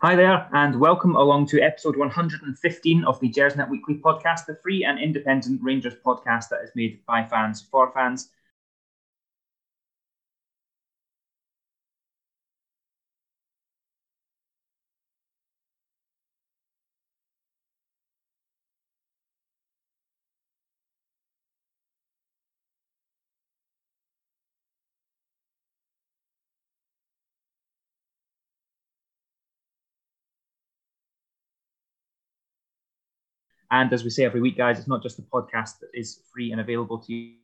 Hi there, and welcome along to episode 115 of the Gersnet Weekly podcast, the free and independent Rangers podcast that is made by fans for fans. And as we say every week, guys, it's not just the podcast that is free and available to you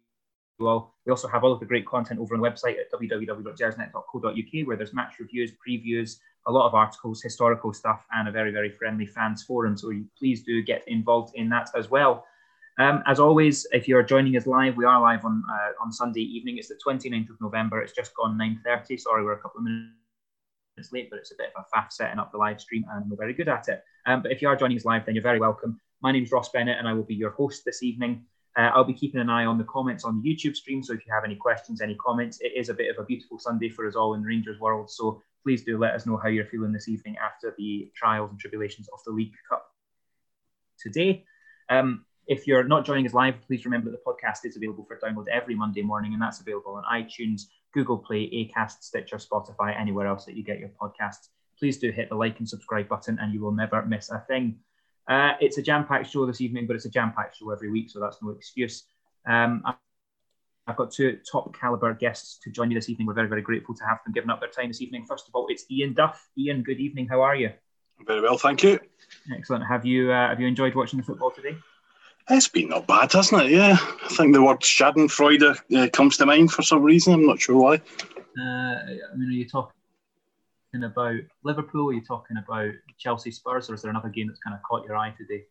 all. We also have all of the great content over on the website at www.gersnet.co.uk, where there's match reviews, previews, a lot of articles, historical stuff, and a very, very friendly fans forum. So please do get involved in that as well. Um, as always, if you're joining us live, we are live on uh, on Sunday evening. It's the 29th of November. It's just gone 9.30. Sorry, we're a couple of minutes late, but it's a bit of a faff setting up the live stream, and we're very good at it. Um, but if you are joining us live, then you're very welcome. My name is Ross Bennett, and I will be your host this evening. Uh, I'll be keeping an eye on the comments on the YouTube stream. So if you have any questions, any comments, it is a bit of a beautiful Sunday for us all in Rangers world. So please do let us know how you're feeling this evening after the trials and tribulations of the League Cup today. Um, if you're not joining us live, please remember that the podcast is available for download every Monday morning, and that's available on iTunes, Google Play, Acast, Stitcher, Spotify, anywhere else that you get your podcasts. Please do hit the like and subscribe button, and you will never miss a thing. Uh, it's a jam-packed show this evening, but it's a jam-packed show every week, so that's no excuse. Um, I've got two top caliber guests to join you this evening. We're very, very grateful to have them giving up their time this evening. First of all, it's Ian Duff. Ian, good evening. How are you? Very well, thank you. Excellent. Have you uh, have you enjoyed watching the football today? It's been not bad, hasn't it? Yeah, I think the word Schadenfreude uh, comes to mind for some reason. I'm not sure why. Uh, I mean, are you talking about Liverpool? Are you talking about Chelsea Spurs, or is there another game that's kind of caught your eye today?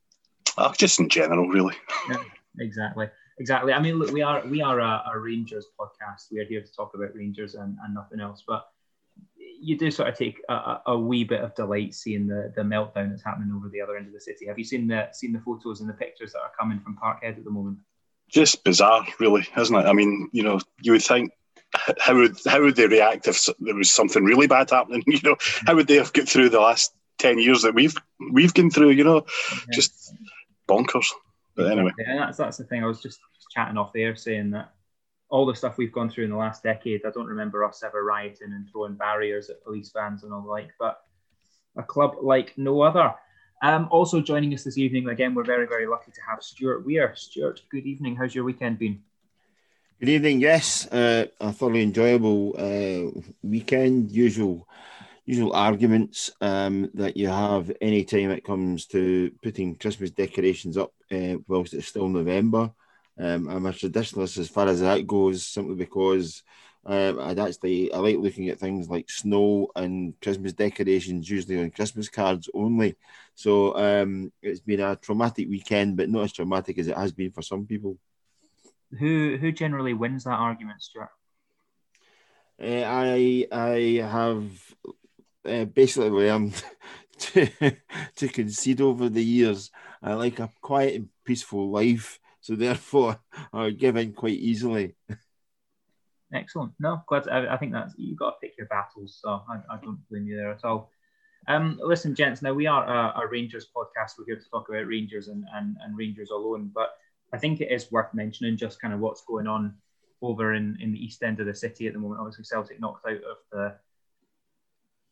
Oh, just in general, really. Yeah, exactly, exactly. I mean, look, we are we are a, a, Rangers podcast. We are here to talk about Rangers and, and nothing else. But you do sort of take a, a, wee bit of delight seeing the, the meltdown that's happening over the other end of the city. Have you seen the seen the photos and the pictures that are coming from Parkhead at the moment? Just bizarre, really, isn't it? I mean, you know, you would think how would how would they react if there was something really bad happening? You know, how would they have got through the last ten years that we've we've gone through? You know, yeah. just bonkers. But anyway, yeah, that's that's the thing. I was just chatting off there saying that all the stuff we've gone through in the last decade, I don't remember us ever rioting and throwing barriers at police vans and all the like. But a club like no other. Um, also joining us this evening, again, we're very, very lucky to have Stuart Weir. Stuart, good evening. How's your weekend been? Good evening. Yes, uh, a thoroughly enjoyable uh, weekend. Usual, usual arguments um, that you have any time it comes to putting Christmas decorations up uh, whilst it's still November. Um, I'm a traditionalist as far as that goes, simply because um, I'd actually I like looking at things like snow and Christmas decorations, usually on Christmas cards only. So um, it's been a traumatic weekend, but not as traumatic as it has been for some people. Who who generally wins that argument, Stuart? Uh, I I have uh, basically learned to to concede over the years. I like a quiet and peaceful life, so therefore I give in quite easily. Excellent. No, glad. I, I think that's you've got to pick your battles, so I, I don't blame you there at all. Um, listen, gents. Now we are a, a, Rangers podcast. We're here to talk about Rangers and, and, and Rangers alone. But I think it is worth mentioning just kind of what's going on over in, in the east end of the city at the moment. Obviously, Celtic knocked out of the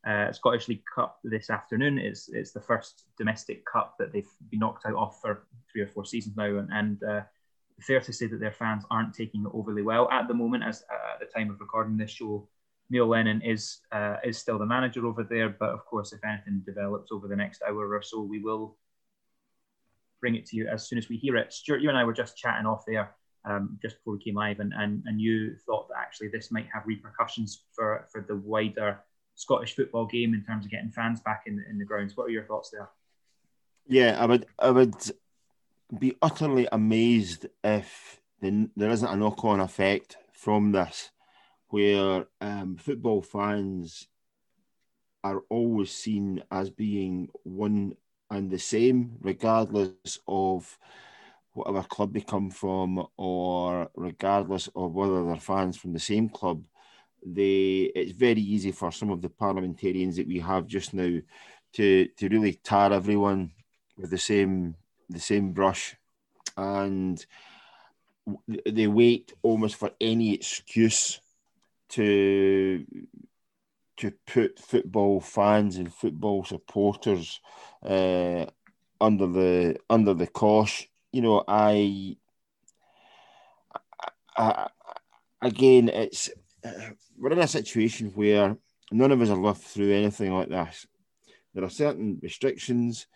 uh, Scottish League Cup this afternoon. It's it's the first domestic cup that they've been knocked out of for three or four seasons now, and, and uh, fair to say that their fans aren't taking it overly well at the moment. As uh, at the time of recording this show, Neil Lennon is uh, is still the manager over there, but of course, if anything develops over the next hour or so, we will bring it to you as soon as we hear it. Stuart, you and I were just chatting off there um, just before we came live, and, and, and you thought that actually this might have repercussions for, for the wider Scottish football game in terms of getting fans back in the, in the grounds. What are your thoughts there? Yeah, I would I would be utterly amazed if the, there isn't a knock on effect from this, where um, football fans are always seen as being one and the same, regardless of whatever club they come from, or regardless of whether they're fans from the same club. They it's very easy for some of the parliamentarians that we have just now to to really tar everyone with the same the same brush, and they wait almost for any excuse to to put football fans and football supporters uh, under the under the cosh. You know, I, I, again, it's we're in a situation where none of us have lived through anything like this. There are certain restrictions.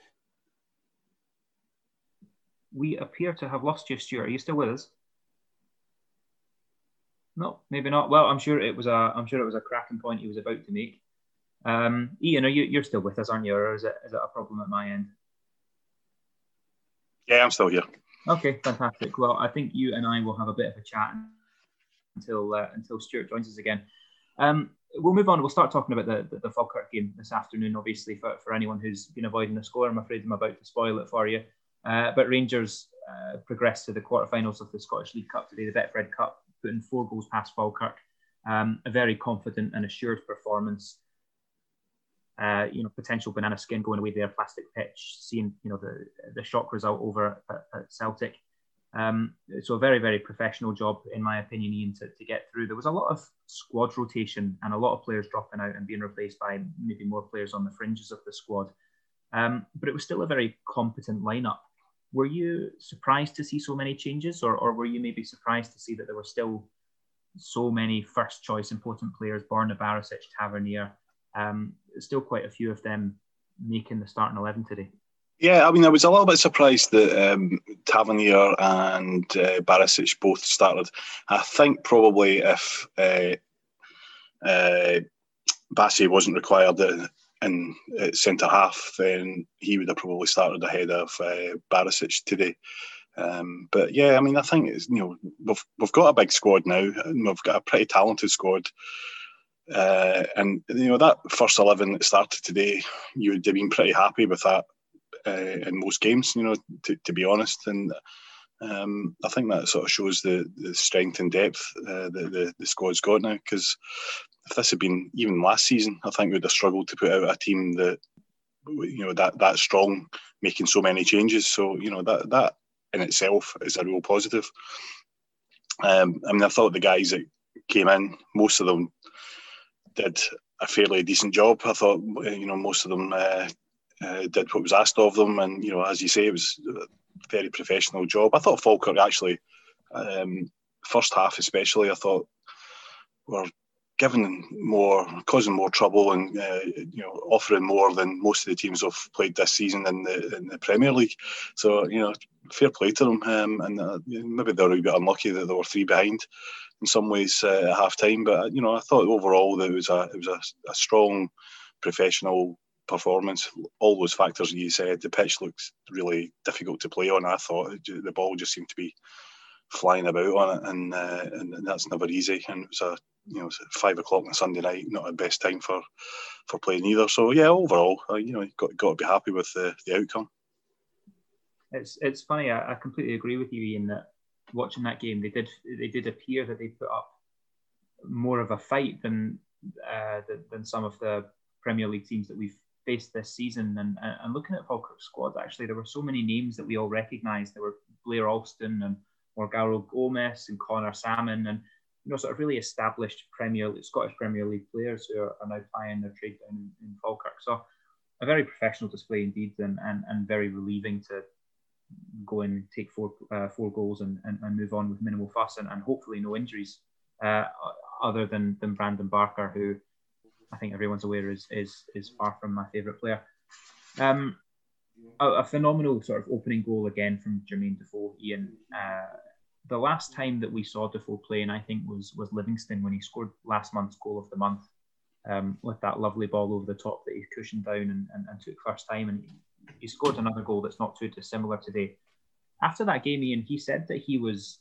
We appear to have lost you, Stuart. Are you still with us? No, maybe not. Well, I'm sure it was a. I'm sure it was a cracking point he was about to make. Um, Ian, are you you're still with us, aren't you, or is it is it a problem at my end? Yeah, I'm still here. Okay, fantastic. Well, I think you and I will have a bit of a chat until uh, until Stuart joins us again. Um, we'll move on. We'll start talking about the, the, the Falkirk game this afternoon. Obviously, for, for anyone who's been avoiding the score, I'm afraid I'm about to spoil it for you. Uh, but Rangers uh, progressed to the quarterfinals of the Scottish League Cup today, the Betfred Cup, putting four goals past Falkirk. Um, a very confident and assured performance. Uh, you know, potential banana skin going away there, plastic pitch, seeing you know the the shock result over at, at Celtic. Um, so a very, very professional job, in my opinion, Ian, to, to get through. There was a lot of squad rotation and a lot of players dropping out and being replaced by maybe more players on the fringes of the squad. Um, but it was still a very competent lineup. Were you surprised to see so many changes, or, or were you maybe surprised to see that there were still so many first choice important players, Borna Barisic, Tavernier, um, still quite a few of them making the starting 11 today? Yeah, I mean, I was a little bit surprised that um, Tavernier and uh, Barisic both started. I think probably if uh, uh, Bassey wasn't required in centre half, then he would have probably started ahead of uh, Barisic today. Um, but yeah, I mean, I think it's you know we've we've got a big squad now, and we've got a pretty talented squad. Uh, and you know that first eleven that started today, you would have been pretty happy with that uh, in most games, you know, to, to be honest. And um, I think that sort of shows the, the strength and depth uh, that the, the squad's got now. Because if this had been even last season, I think we'd have struggled to put out a team that you know that that strong, making so many changes. So you know that that in itself is a real positive. Um, I mean, I thought the guys that came in, most of them did a fairly decent job. I thought you know most of them uh, uh, did what was asked of them, and you know, as you say, it was a very professional job. I thought Falkirk actually, um, first half especially, I thought were giving more, causing more trouble, and uh, you know, offering more than most of the teams have played this season in the in the Premier League. So you know, fair play to them, um, and uh, maybe they were a bit unlucky that they were three behind in some ways uh, at half time. But you know, I thought overall that it was a it was a, a strong professional performance, all those factors you said. The pitch looks really difficult to play on. I thought the ball just seemed to be flying about on it, and uh, and that's never easy. And it was a you know five o'clock on a Sunday night, not the best time for for playing either. So yeah, overall, uh, you know, got got to be happy with the the outcome. It's it's funny. I, I completely agree with you, Ian. That watching that game, they did they did appear that they put up more of a fight than uh, than some of the Premier League teams that we've faced this season. And, and looking at Falkirk's squad, actually, there were so many names that we all recognised. There were Blair Alston and Morgaro Gomis and Conor Sammon and you know sort of really established Premier League, Scottish Premier League players who are, are now playing their trade down in, in, Falkirk. So a very professional display indeed, and, and, and very relieving to go and take four uh, four goals and, and, and, move on with minimal fuss and, and hopefully no injuries, uh, other than than Brandon Barker, who I think everyone's aware is is is far from my favourite player. Um, a, a, phenomenal sort of opening goal again from Jermaine Defoe. Ian, uh, the last time that we saw Defoe playing, I think, was was Livingston when he scored last month's goal of the month um, with that lovely ball over the top that he cushioned down and, and, and took first time, and he, scored another goal that's not too dissimilar today. After that game, Ian, he said that he was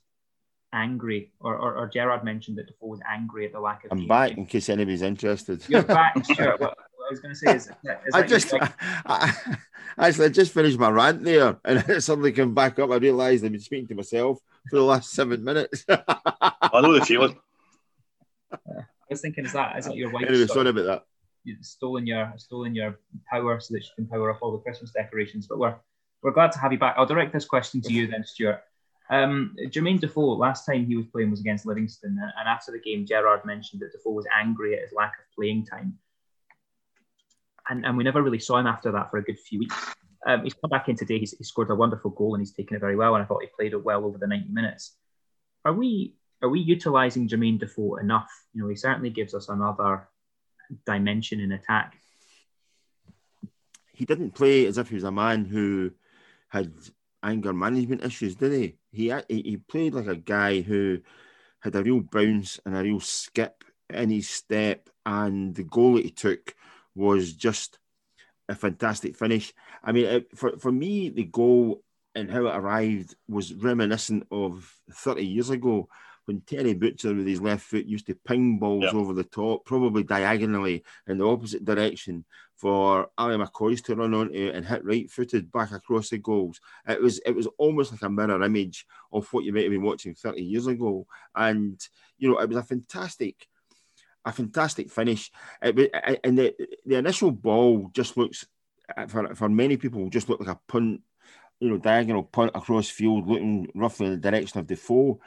angry, or, or, or Gerrard mentioned that Defoe was angry at the lack of. I'm back in case anybody's interested. You're back, sure. what, I was going to say is, is I just, I, I, actually, I just finished my rant there, and suddenly came back up. I realised I've been speaking to myself for the last seven minutes. I know the feeling. I was thinking, is that is that your wife? Anyway, sorry about that. stolen your stolen your power so that you can power up all the Christmas decorations. But we're we're glad to have you back. I'll direct this question to you then, Stuart. Um, Jermaine Defoe, last time he was playing was against Livingston, and after the game, Gerrard mentioned that Defoe was angry at his lack of playing time. And, and we never really saw him after that for a good few weeks. Um, he's come back in today. He's, he scored a wonderful goal and he's taken it very well. And I thought he played it well over the 90 minutes. Are we are we utilising Jermaine Defoe enough? You know, he certainly gives us another dimension in attack. He didn't play as if he was a man who had anger management issues, did he? He he played like a guy who had a real bounce and a real skip in his step, and the goal that he took was just a fantastic finish. I mean, it, for for me, the goal and how it arrived was reminiscent of 30 years ago when Terry Butcher with his left foot used to ping balls yep. over the top, probably diagonally in the opposite direction for Ally McCoist to run onto and hit right footed back across the goals. It was it was almost like a mirror image of what you might have been watching 30 years ago. And you know, it was a fantastic a fantastic finish. It, and the, the initial ball just looks, uh, for, for many people, just looked like a punt, you know, diagonal punt across field, looking roughly in the direction of the Defoe.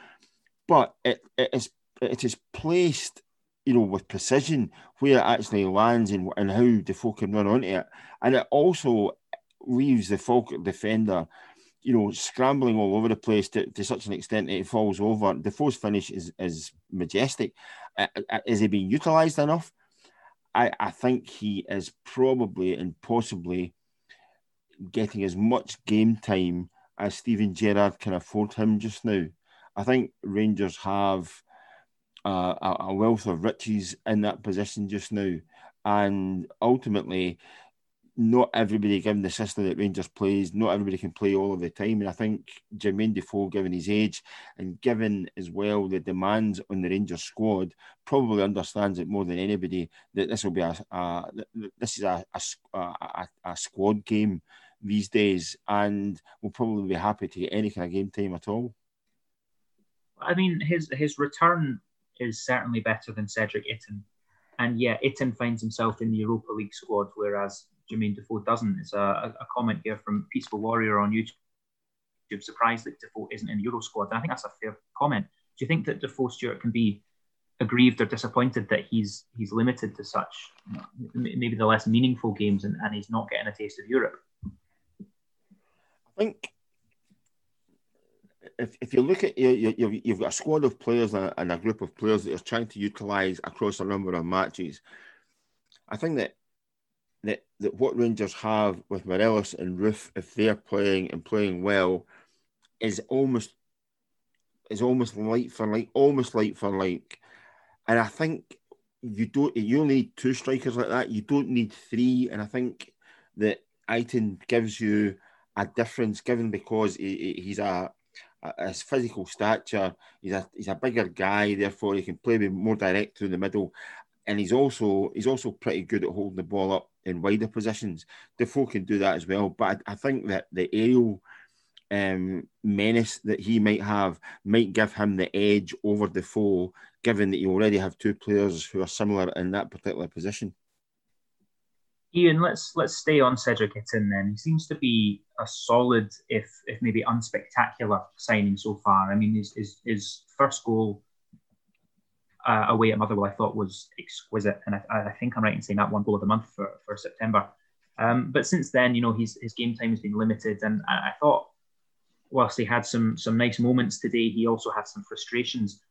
But it, it is it is placed, you know, with precision where it actually lands and, and how Defoe can run onto it. And it also leaves the Falkirk defender you know, scrambling all over the place to, to such an extent that it falls over. Defoe's finish is is majestic. Uh, uh, is he being utilised enough? I, I think he is probably and possibly getting as much game time as Steven Gerrard can afford him just now. I think Rangers have uh, a wealth of riches in that position just now. And ultimately, not everybody, given the system that Rangers plays, not everybody can play all of the time. And I think Jermaine Defoe, given his age and given as well the demands on the Rangers squad, probably understands it more than anybody that this will be a, a this is a, a, a, squad game these days, and will probably be happy to get any kind of game time at all. I mean, his his return is certainly better than Cedric Itten. And yeah, Itten finds himself in the Europa League squad, whereas Jermaine Defoe doesn't. It's a, a comment here from Peaceful Warrior on YouTube. Surprised that Defoe isn't in the Euro squad. And I think that's a fair comment. Do you think that Defoe Stuart can be aggrieved or disappointed that he's he's limited to such maybe the less meaningful games and, and he's not getting a taste of Europe? I think if, if you look at you, you, you've got a squad of players and a group of players that are trying to utilise across a number of matches. I think that that, that what Rangers have with Morelos and Roofe, if they're playing and playing well, is almost is almost like for like, almost light for like. And I think you don't you need two strikers like that. You don't need three. And I think that Itten gives you a difference, given because he, he's a his physical stature, he's a he's a bigger guy, therefore he can play more direct through the middle, and he's also he's also pretty good at holding the ball up in wider positions. Defoe can do that as well, but I, I think that the aerial um, menace that he might have might give him the edge over Defoe, given that you already have two players who are similar in that particular position. Ian, let's let's stay on Cedric Itten then. He seems to be a solid, if if maybe unspectacular signing so far. I mean, his his, his first goal uh, away at Motherwell I thought was exquisite, and I, I, think I'm right in saying that one goal of the month for, for September. Um, but since then, you know, his his game time has been limited, and I, I thought whilst he had some some nice moments today, he also had some frustrations.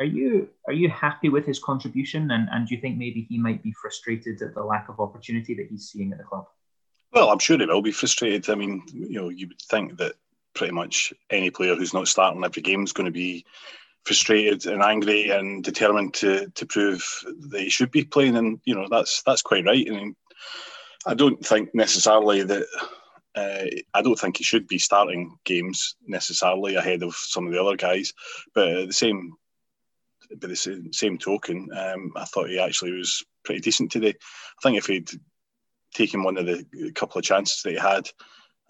Are you are you happy with his contribution, and, and do you think maybe he might be frustrated at the lack of opportunity that he's seeing at the club? Well, I'm sure he will be frustrated. I mean, you know, you would think that pretty much any player who's not starting every game is going to be frustrated and angry and determined to to prove that he should be playing. And you know, that's that's quite right. Mean, I don't think necessarily that. Uh, I don't think he should be starting games necessarily ahead of some of the other guys, but at the same by the same, same token, um, I thought he actually was pretty decent today. I think if he'd taken one of the couple of chances that he had,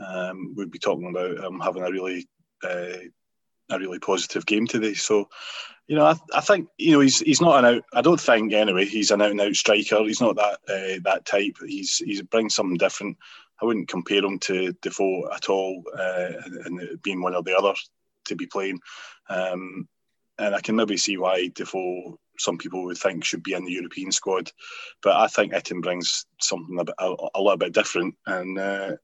um, we'd be talking about him having a really uh, a really positive game today. So, you know, I, I think you know he's he's not an out. I don't think anyway he's an out and out striker. He's not that uh, that type. He's he's brings something different. I wouldn't compare him to Defoe at all, uh, and being one or the other to be playing. Um, and I can maybe see why Defoe some people would think should be in the European squad, but I think Itten brings something a, bit, a, a little bit different, and uh,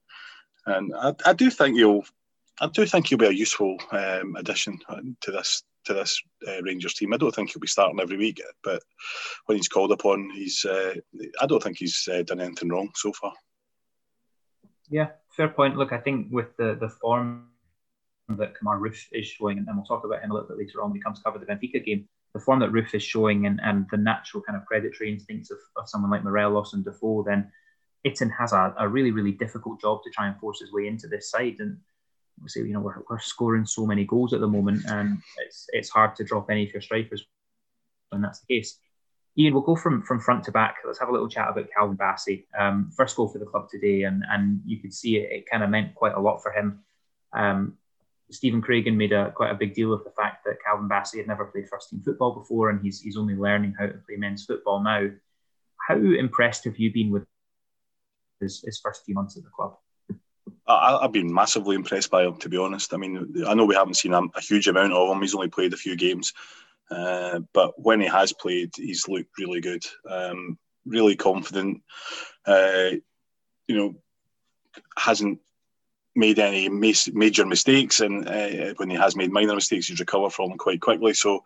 and I, I, do think he'll I do think he'll be a useful um, addition to this to this uh, Rangers team. I don't think he'll be starting every week, but when he's called upon, he's uh, I don't think he's uh, done anything wrong so far. Yeah, fair point. Look, I think with the the form that Kemar Roofe is showing, and we'll talk about him a little bit later on when we come to cover the Benfica game. The form that Roofe is showing and, and the natural kind of predatory instincts of, of someone like Morelos and Defoe, then Itten has a, a really, really difficult job to try and force his way into this side. And say, you know, we're, we're scoring so many goals at the moment, and it's it's hard to drop any of your strikers when that's the case. Ian, we'll go from from front to back. Let's have a little chat about Calvin Bassey. Um, first goal for the club today, and and you could see it. It kind of meant quite a lot for him. Um, Stephen Craigan made a quite a big deal of the fact that Calvin Bassey had never played first team football before, and he's he's only learning how to play men's football now. How impressed have you been with his, his first few months at the club? I, have been massively impressed by him, to be honest. I mean, I know we haven't seen a, a huge amount of him. He's only played a few games, uh, but when he has played, he's looked really good, um, really confident. Uh, you know, hasn't made any major mistakes, and uh, when he has made minor mistakes, he's recovered from them quite quickly. So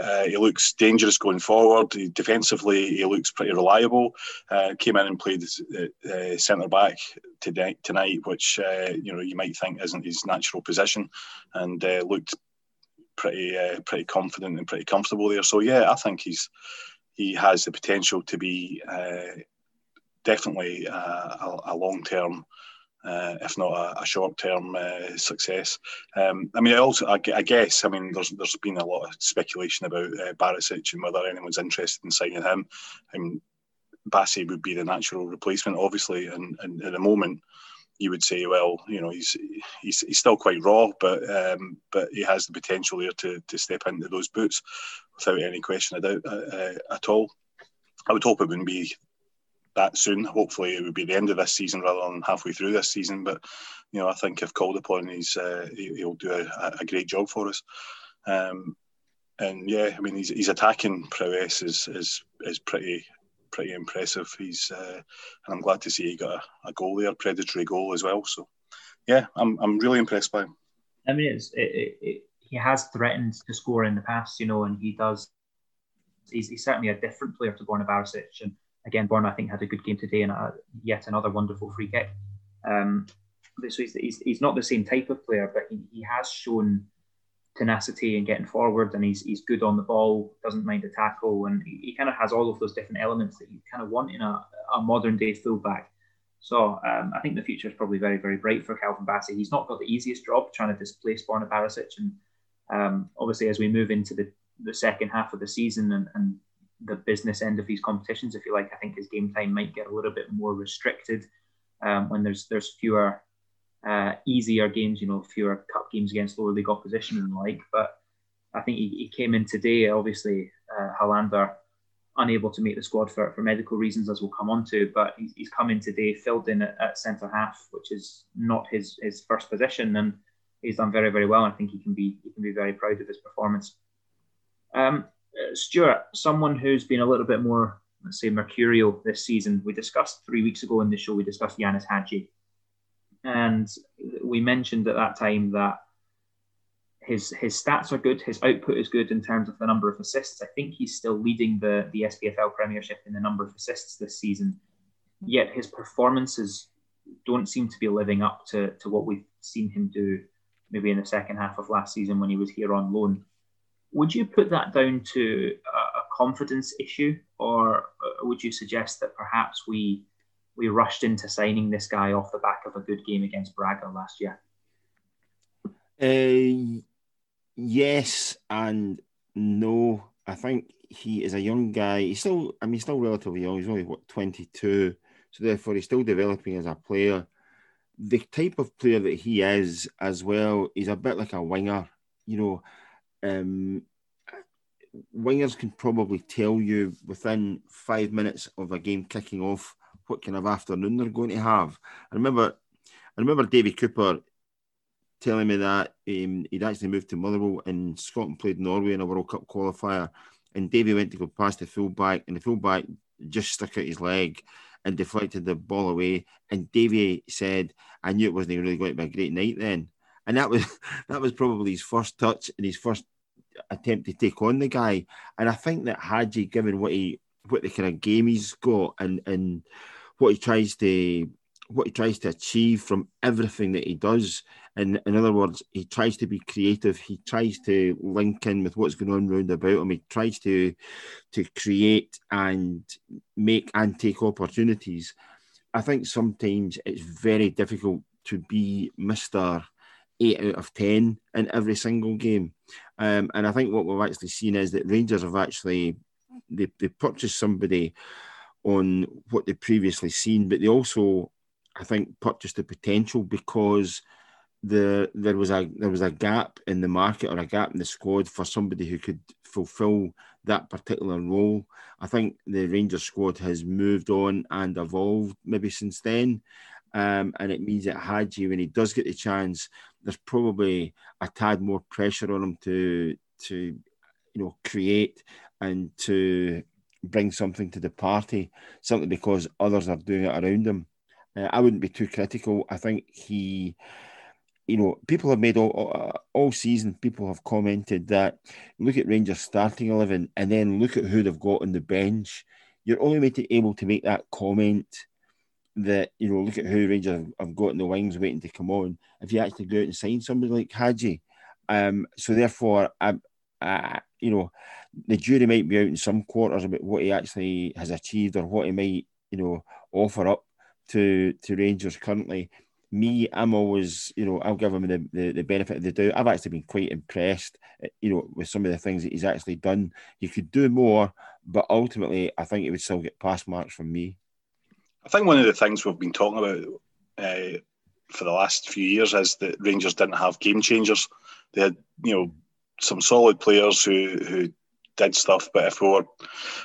uh, he looks dangerous going forward. He, defensively, he looks pretty reliable. Uh, came in and played uh, centre back today, tonight, which uh, you know you might think isn't his natural position, and uh, looked pretty pretty confident and pretty comfortable there. So yeah, I think he's he has the potential to be definitely a, a long term uh, if not a, a short-term uh, success. Um, I mean, I also, I, I, guess, I mean, there's there's been a lot of speculation about uh, Barisic and whether anyone's interested in signing him. I mean, Bassey would be the natural replacement, obviously, and, and at the moment, you would say, well, you know, he's he's, he's still quite raw, but um, but he has the potential there to, to step into those boots without any question about uh, uh, at all. I would hope it wouldn't be that soon. Hopefully, it would be the end of this season rather than halfway through this season. But you know, I think if called upon, he's uh, he'll do a, a, great job for us. Um, and yeah, I mean, his, his attacking prowess is is is pretty pretty impressive. He's uh, and I'm glad to see he got a, a, goal there, predatory goal as well. So yeah, I'm I'm really impressed by him. I mean, it's it, it, it, he has threatened to score in the past, you know, and he does. He's, he's certainly a different player to Borna Barisic, and again, Borna, I think, had a good game today and a, yet another wonderful free kick. Um, so he's, he's, he's, not the same type of player, but he, he has shown tenacity and getting forward, and he's, he's good on the ball, doesn't mind a tackle, and he, he kind of has all of those different elements that you kind of want in a, a modern day fullback. So um, I think the future is probably very, very bright for Calvin Bassey. He's not got the easiest job trying to displace Borna Barisic, and um, obviously as we move into the, the second half of the season and, and the business end of these competitions, if you like. I think his game time might get a little bit more restricted um, when there's there's fewer uh, easier games, you know, fewer cup games against lower league opposition and the like. But I think he, he came in today. Obviously, uh, Helander unable to make the squad for, for medical reasons, as we'll come on to. But he's, he's come in today, filled in at, at centre half, which is not his his first position, and he's done very very well. I think he can be he can be very proud of his performance. Um, Uh, Stuart, someone who's been a little bit more, let's say, mercurial this season. We discussed three weeks ago in the show, we discussed Ianis Hagi. And we mentioned at that time that his his stats are good, his output is good in terms of the number of assists. I think he's still leading the, the SPFL Premiership in the number of assists this season. Yet his performances don't seem to be living up to, to what we've seen him do maybe in the second half of last season when he was here on loan. Would you put that down to a confidence issue, or uh, would you suggest that perhaps we we rushed into signing this guy off the back of a good game against Braga last year? Uh, yes and no. I think he is a young guy. He's still, I mean, still relatively young. He's only what twenty two, so therefore he's still developing as a player. The type of player that he is, as well, he's a bit like a winger you know, um, wingers can probably tell you within five minutes of a game kicking off what kind of afternoon they're going to have. I remember, I remember Davy Cooper telling me that um, he'd actually moved to Motherwell and Scotland played Norway in a World Cup qualifier, and Davy went to go past the fullback, and the fullback just stuck out his leg and deflected the ball away. And Davy said, "I knew it wasn't really going to be a great night then." And that was that was probably his first touch and his first attempt to take on the guy. And I think that Hagi, given what he what the kind of game he's got and and what he tries to what he tries to achieve from everything that he does. And in other words, he tries to be creative. He tries to link in with what's going on round about him. He tries to to create and make and take opportunities. I think sometimes it's very difficult to be Mister eight out of ten in every single game. Um, and I think what we've actually seen is that Rangers have actually they, they purchased somebody on what they've previously seen, but they also, I think, purchased the potential because the there was a there was a gap in the market or a gap in the squad for somebody who could fulfil that particular role. I think the Rangers squad has moved on and evolved maybe since then. Um, and it means that Hagi, when he does get the chance, there's probably a tad more pressure on him to to you know create and to bring something to the party simply because others are doing it around him. Uh, I wouldn't be too critical. I think he, you know, people have made all, all, all season. People have commented that look at Rangers starting eleven and then look at who they've got on the bench. You're only able to make that comment that you know, look at who Rangers have got in the wings waiting to come on. If you actually go out and sign somebody like Hagi, um, so therefore, I, I, you know, the jury might be out in some quarters about what he actually has achieved or what he might, you know, offer up to to Rangers currently. Me, I'm always, you know, I'll give him the, the, the benefit of the doubt. I've actually been quite impressed, eh, you know, with some of the things that he's actually done. He could do more, but ultimately, I think he would still get pass marks from me. I think one of the things we've been talking about uh, for the last few years is that Rangers didn't have game changers. They had, you know, some solid players who who did stuff, but if we were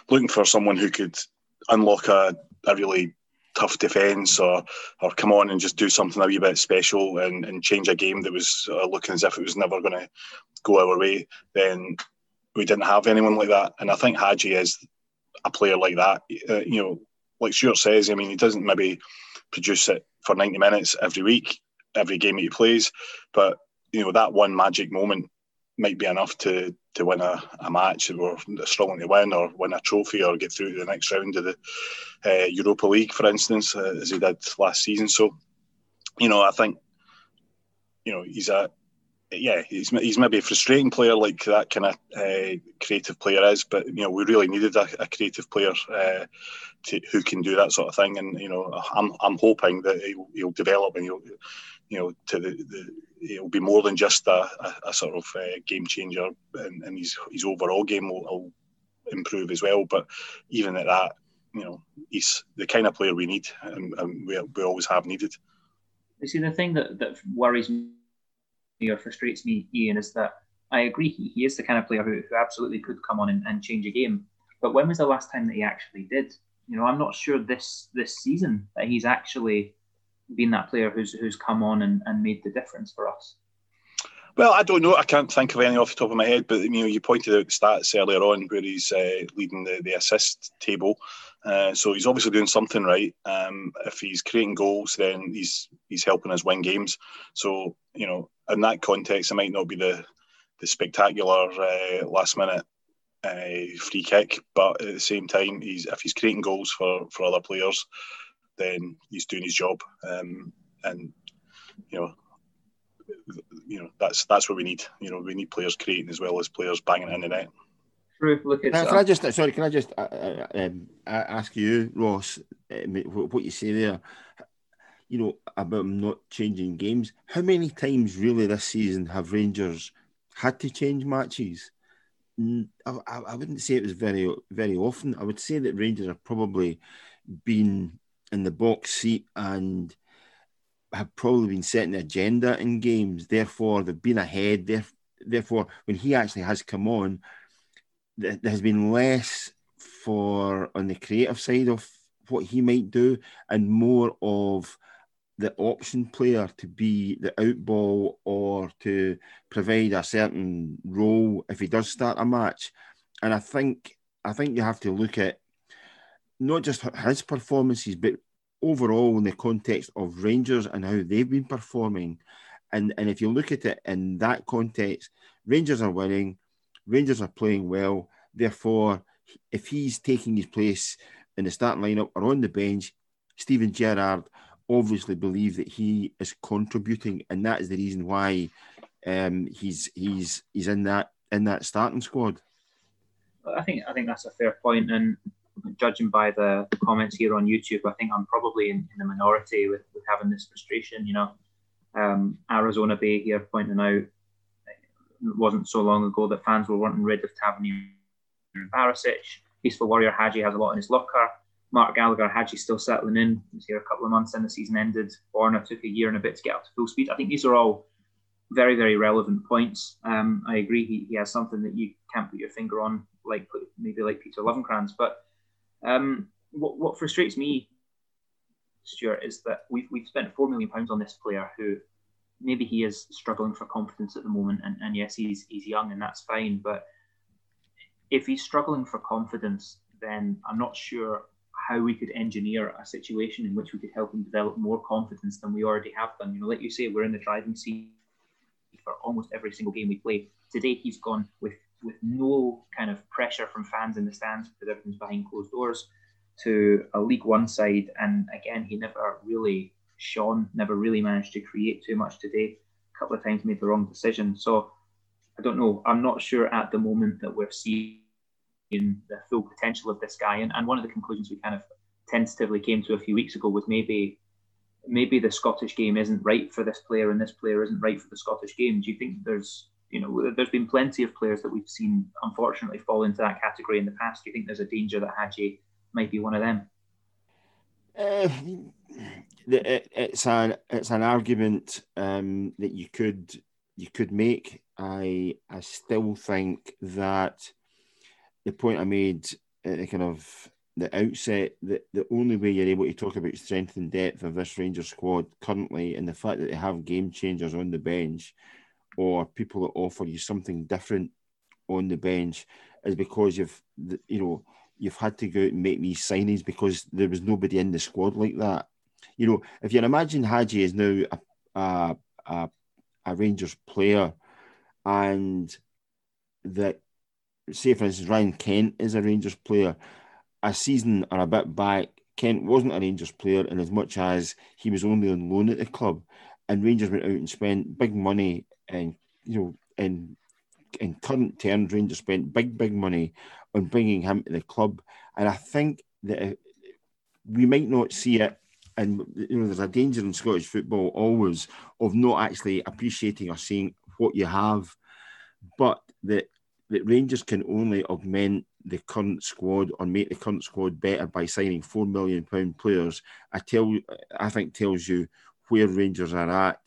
looking for someone who could unlock a, a really tough defence or or come on and just do something a wee bit special and, and change a game that was uh, looking as if it was never going to go our way, then we didn't have anyone like that. And I think Hagi is a player like that. Uh, you know, like Stuart says, I mean, he doesn't maybe produce it for 90 minutes every week, every game that he plays, but you know that one magic moment might be enough to to win a, a match or struggling to win or win a trophy or get through to the next round of the uh, Europa League, for instance, uh, as he did last season. So, you know, I think, you know, he's a yeah, he's he's maybe a frustrating player like that kind of uh, creative player is, but you know we really needed a, a creative player uh, to, who can do that sort of thing, and you know I'm I'm hoping that he'll, he'll develop and he'll you know to the, the he'll be more than just a, a, a sort of uh, game changer, and, and his his overall game will, will improve as well. But even at that, you know, he's the kind of player we need, and, and we, we always have needed. You see, the thing that, that worries me or frustrates me, Ian, is that I agree he, he is the kind of player who, who absolutely could come on and, and change a game. But when was the last time that he actually did? You know, I'm not sure this this season that he's actually been that player who's who's come on and, and made the difference for us. Well, I don't know. I can't think of any off the top of my head, but you know, you pointed out the stats earlier on where he's uh, leading the, the assist table. Uh, so he's obviously doing something right. Um, if he's creating goals, then he's he's helping us win games. So you know, in that context, it might not be the the spectacular uh, last minute uh, free kick, but at the same time, he's if he's creating goals for for other players, then he's doing his job. Um, and you know, you know that's that's what we need. You know, we need players creating as well as players banging in the net. Look at can, can I just sorry? Can I just uh, uh, um, ask you, Ross, um, what you say there? You know about not changing games. How many times really this season have Rangers had to change matches? I, I wouldn't say it was very very often. I would say that Rangers have probably been in the box seat and have probably been setting the agenda in games. Therefore, they've been ahead. Therefore, when he actually has come on, there has been less for on the creative side of what he might do, and more of the option player to be the outball or to provide a certain role if he does start a match. And I think I think you have to look at not just his performances, but overall in the context of Rangers and how they've been performing. And and if you look at it in that context, Rangers are winning, Rangers are playing well. Therefore, if he's taking his place in the starting lineup or on the bench, Steven Gerrard obviously believes that he is contributing, and that is the reason why um, he's he's he's in that in that starting squad. I think I think that's a fair point, and judging by the, comments here on YouTube, I think I'm probably in, in the minority with, with having this frustration. You know, um, Arizona Bay here pointing out it wasn't so long ago that fans were wanting rid of Tavernier and Barisic. Peaceful Warrior Hagi has a lot in his locker. Mark Gallagher, Hagi still settling in. He's here a couple of months and the season ended. Borna took a year and a bit to get up to full speed. I think these are all very, very relevant points. Um, I agree he, he has something that you can't put your finger on, like maybe like Peter Lovenkrands. But um, what, what frustrates me, Stuart, is that we've, we've spent £4 million on this player who maybe he is struggling for confidence at the moment. And, and yes, he's, he's young and that's fine. But if he's struggling for confidence, then I'm not sure how we could engineer a situation in which we could help him develop more confidence than we already have done. You know, like you say, we're in the driving seat for almost every single game we play. Today, he's gone with with no kind of pressure from fans in the stands because everything's behind closed doors to a League One side, and again, he never really shone, never really managed to create too much today. A couple of times made the wrong decision. So I don't know. I'm not sure at the moment that we're seeing the full potential of this guy. And, and one of the conclusions we kind of tentatively came to a few weeks ago was maybe maybe the Scottish game isn't right for this player and this player isn't right for the Scottish game. Do you think there's you know there's been plenty of players that we've seen unfortunately fall into that category in the past. Do you think there's a danger that Hagi might be one of them? Uh, it's an it's an argument um, that you could you could make. I I still think that the point I made at the kind of the outset that the only way you're able to talk about strength and depth of this Rangers squad currently and the fact that they have game changers on the bench or people that offer you something different on the bench is because you've you know you've had to go out and make these signings because there was nobody in the squad like that. You know, if you imagine Hagi is now a, a, a, a Rangers player and that say for instance Ryan Kent is a Rangers player, a season or a bit back, Kent wasn't a Rangers player in as much as he was only on loan at the club, and Rangers went out and spent big money and you know in in current terms, Rangers spent big big money on bringing him to the club, and I think that uh, we might not see it. And you know, there's a danger in Scottish football always of not actually appreciating or seeing what you have, but that that Rangers can only augment the current squad or make the current squad better by signing four million pound players. I tell I think tells you where Rangers are at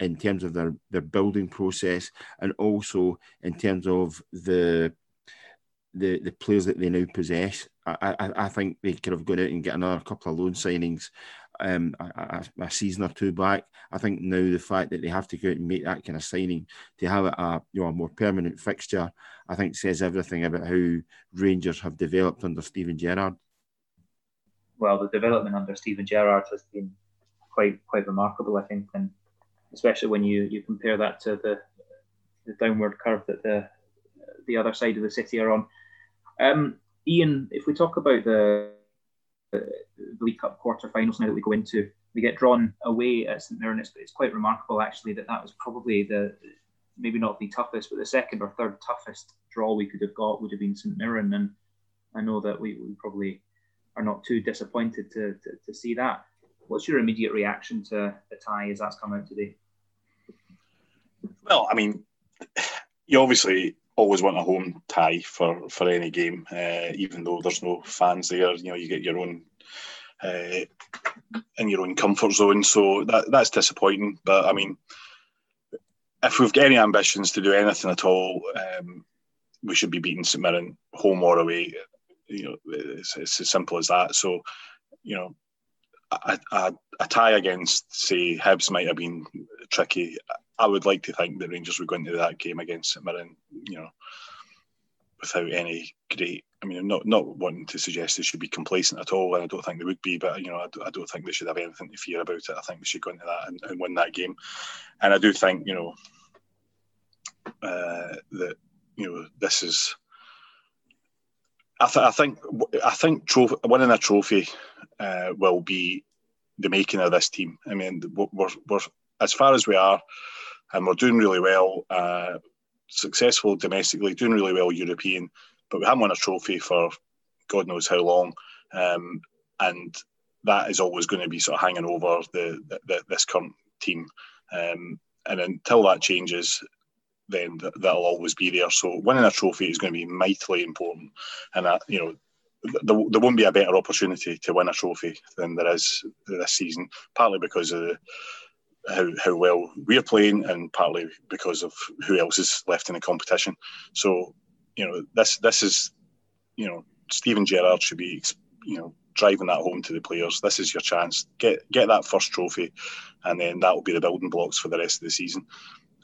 in terms of their, their building process and also in terms of the the the players that they now possess. I, I, I think they could have gone out and get another couple of loan signings um, a, a, season or two back. I think now the fact that they have to go out and make that kind of signing to have a you know a more permanent fixture, I think says everything about how Rangers have developed under Steven Gerrard. Well, the development under Steven Gerrard has been quite quite remarkable, I think, and especially when you, you compare that to the the downward curve that the the other side of the city are on. Um, Ian, if we talk about the the League Cup quarter-finals now that we go into. We get drawn away at St Mirren. It's, it's quite remarkable, actually, that that was probably the maybe not the toughest, but the second or third toughest draw we could have got would have been St Mirren. And I know that we, we probably are not too disappointed to, to, to, see that. What's your immediate reaction to the tie as that's come out today? Well, I mean, you obviously always want a home tie for for any game, uh, even though there's no fans there. You know, you get your own uh, in your own comfort zone, so that that's disappointing. But I mean, if we've got any ambitions to do anything at all, um, we should be beating St Mirren home or away. You know, it's, it's, as simple as that. So, you know, a, a, tie against, say, Hibs might have been tricky. I would like to think that Rangers would go into that game against St Mirren, you know, without any great. I mean, not not wanting to suggest they should be complacent at all, and I don't think they would be. But you know, I, I don't think they should have anything to fear about it. I think they should go into that and, and win that game. And I do think you know uh, that you know this is. I, th- I think I think trophy, winning a trophy uh, will be the making of this team. I mean, we're, we're as far as we are, and we're doing really well. Uh, successful domestically, doing really well European, but we haven't won a trophy for God knows how long, um, and that is always going to be sort of hanging over the, the this current team. Um, and until that changes, then that'll always be there. So winning a trophy is going to be mightily important, and that you know. There, there won't be a better opportunity to win a trophy than there is this season, partly because of how, how well we're playing and partly because of who else is left in the competition. So, you know, this this is, you know, Steven Gerrard should be, you know, driving that home to the players. This is your chance. Get get that first trophy, and then that will be the building blocks for the rest of the season.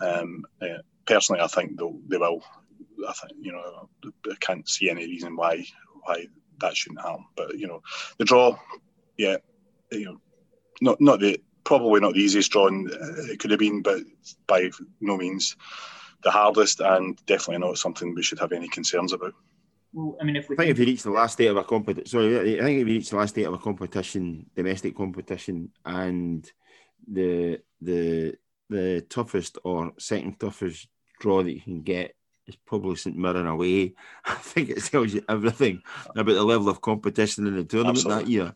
Um, uh, personally, I think they will. I think you know I can't see any reason why why that shouldn't happen. But you know, the draw, yeah, you know, not not the probably not the easiest drawing it could have been, but by no means the hardest, and definitely not something we should have any concerns about. Well, I mean, if we I think if you reach the last day of a competition, sorry, I think if you reach the last day of a competition, domestic competition, and the the the toughest or second toughest draw that you can get is probably St Mirren away. I think it tells you everything about the level of competition in the tournament Absolutely. that year.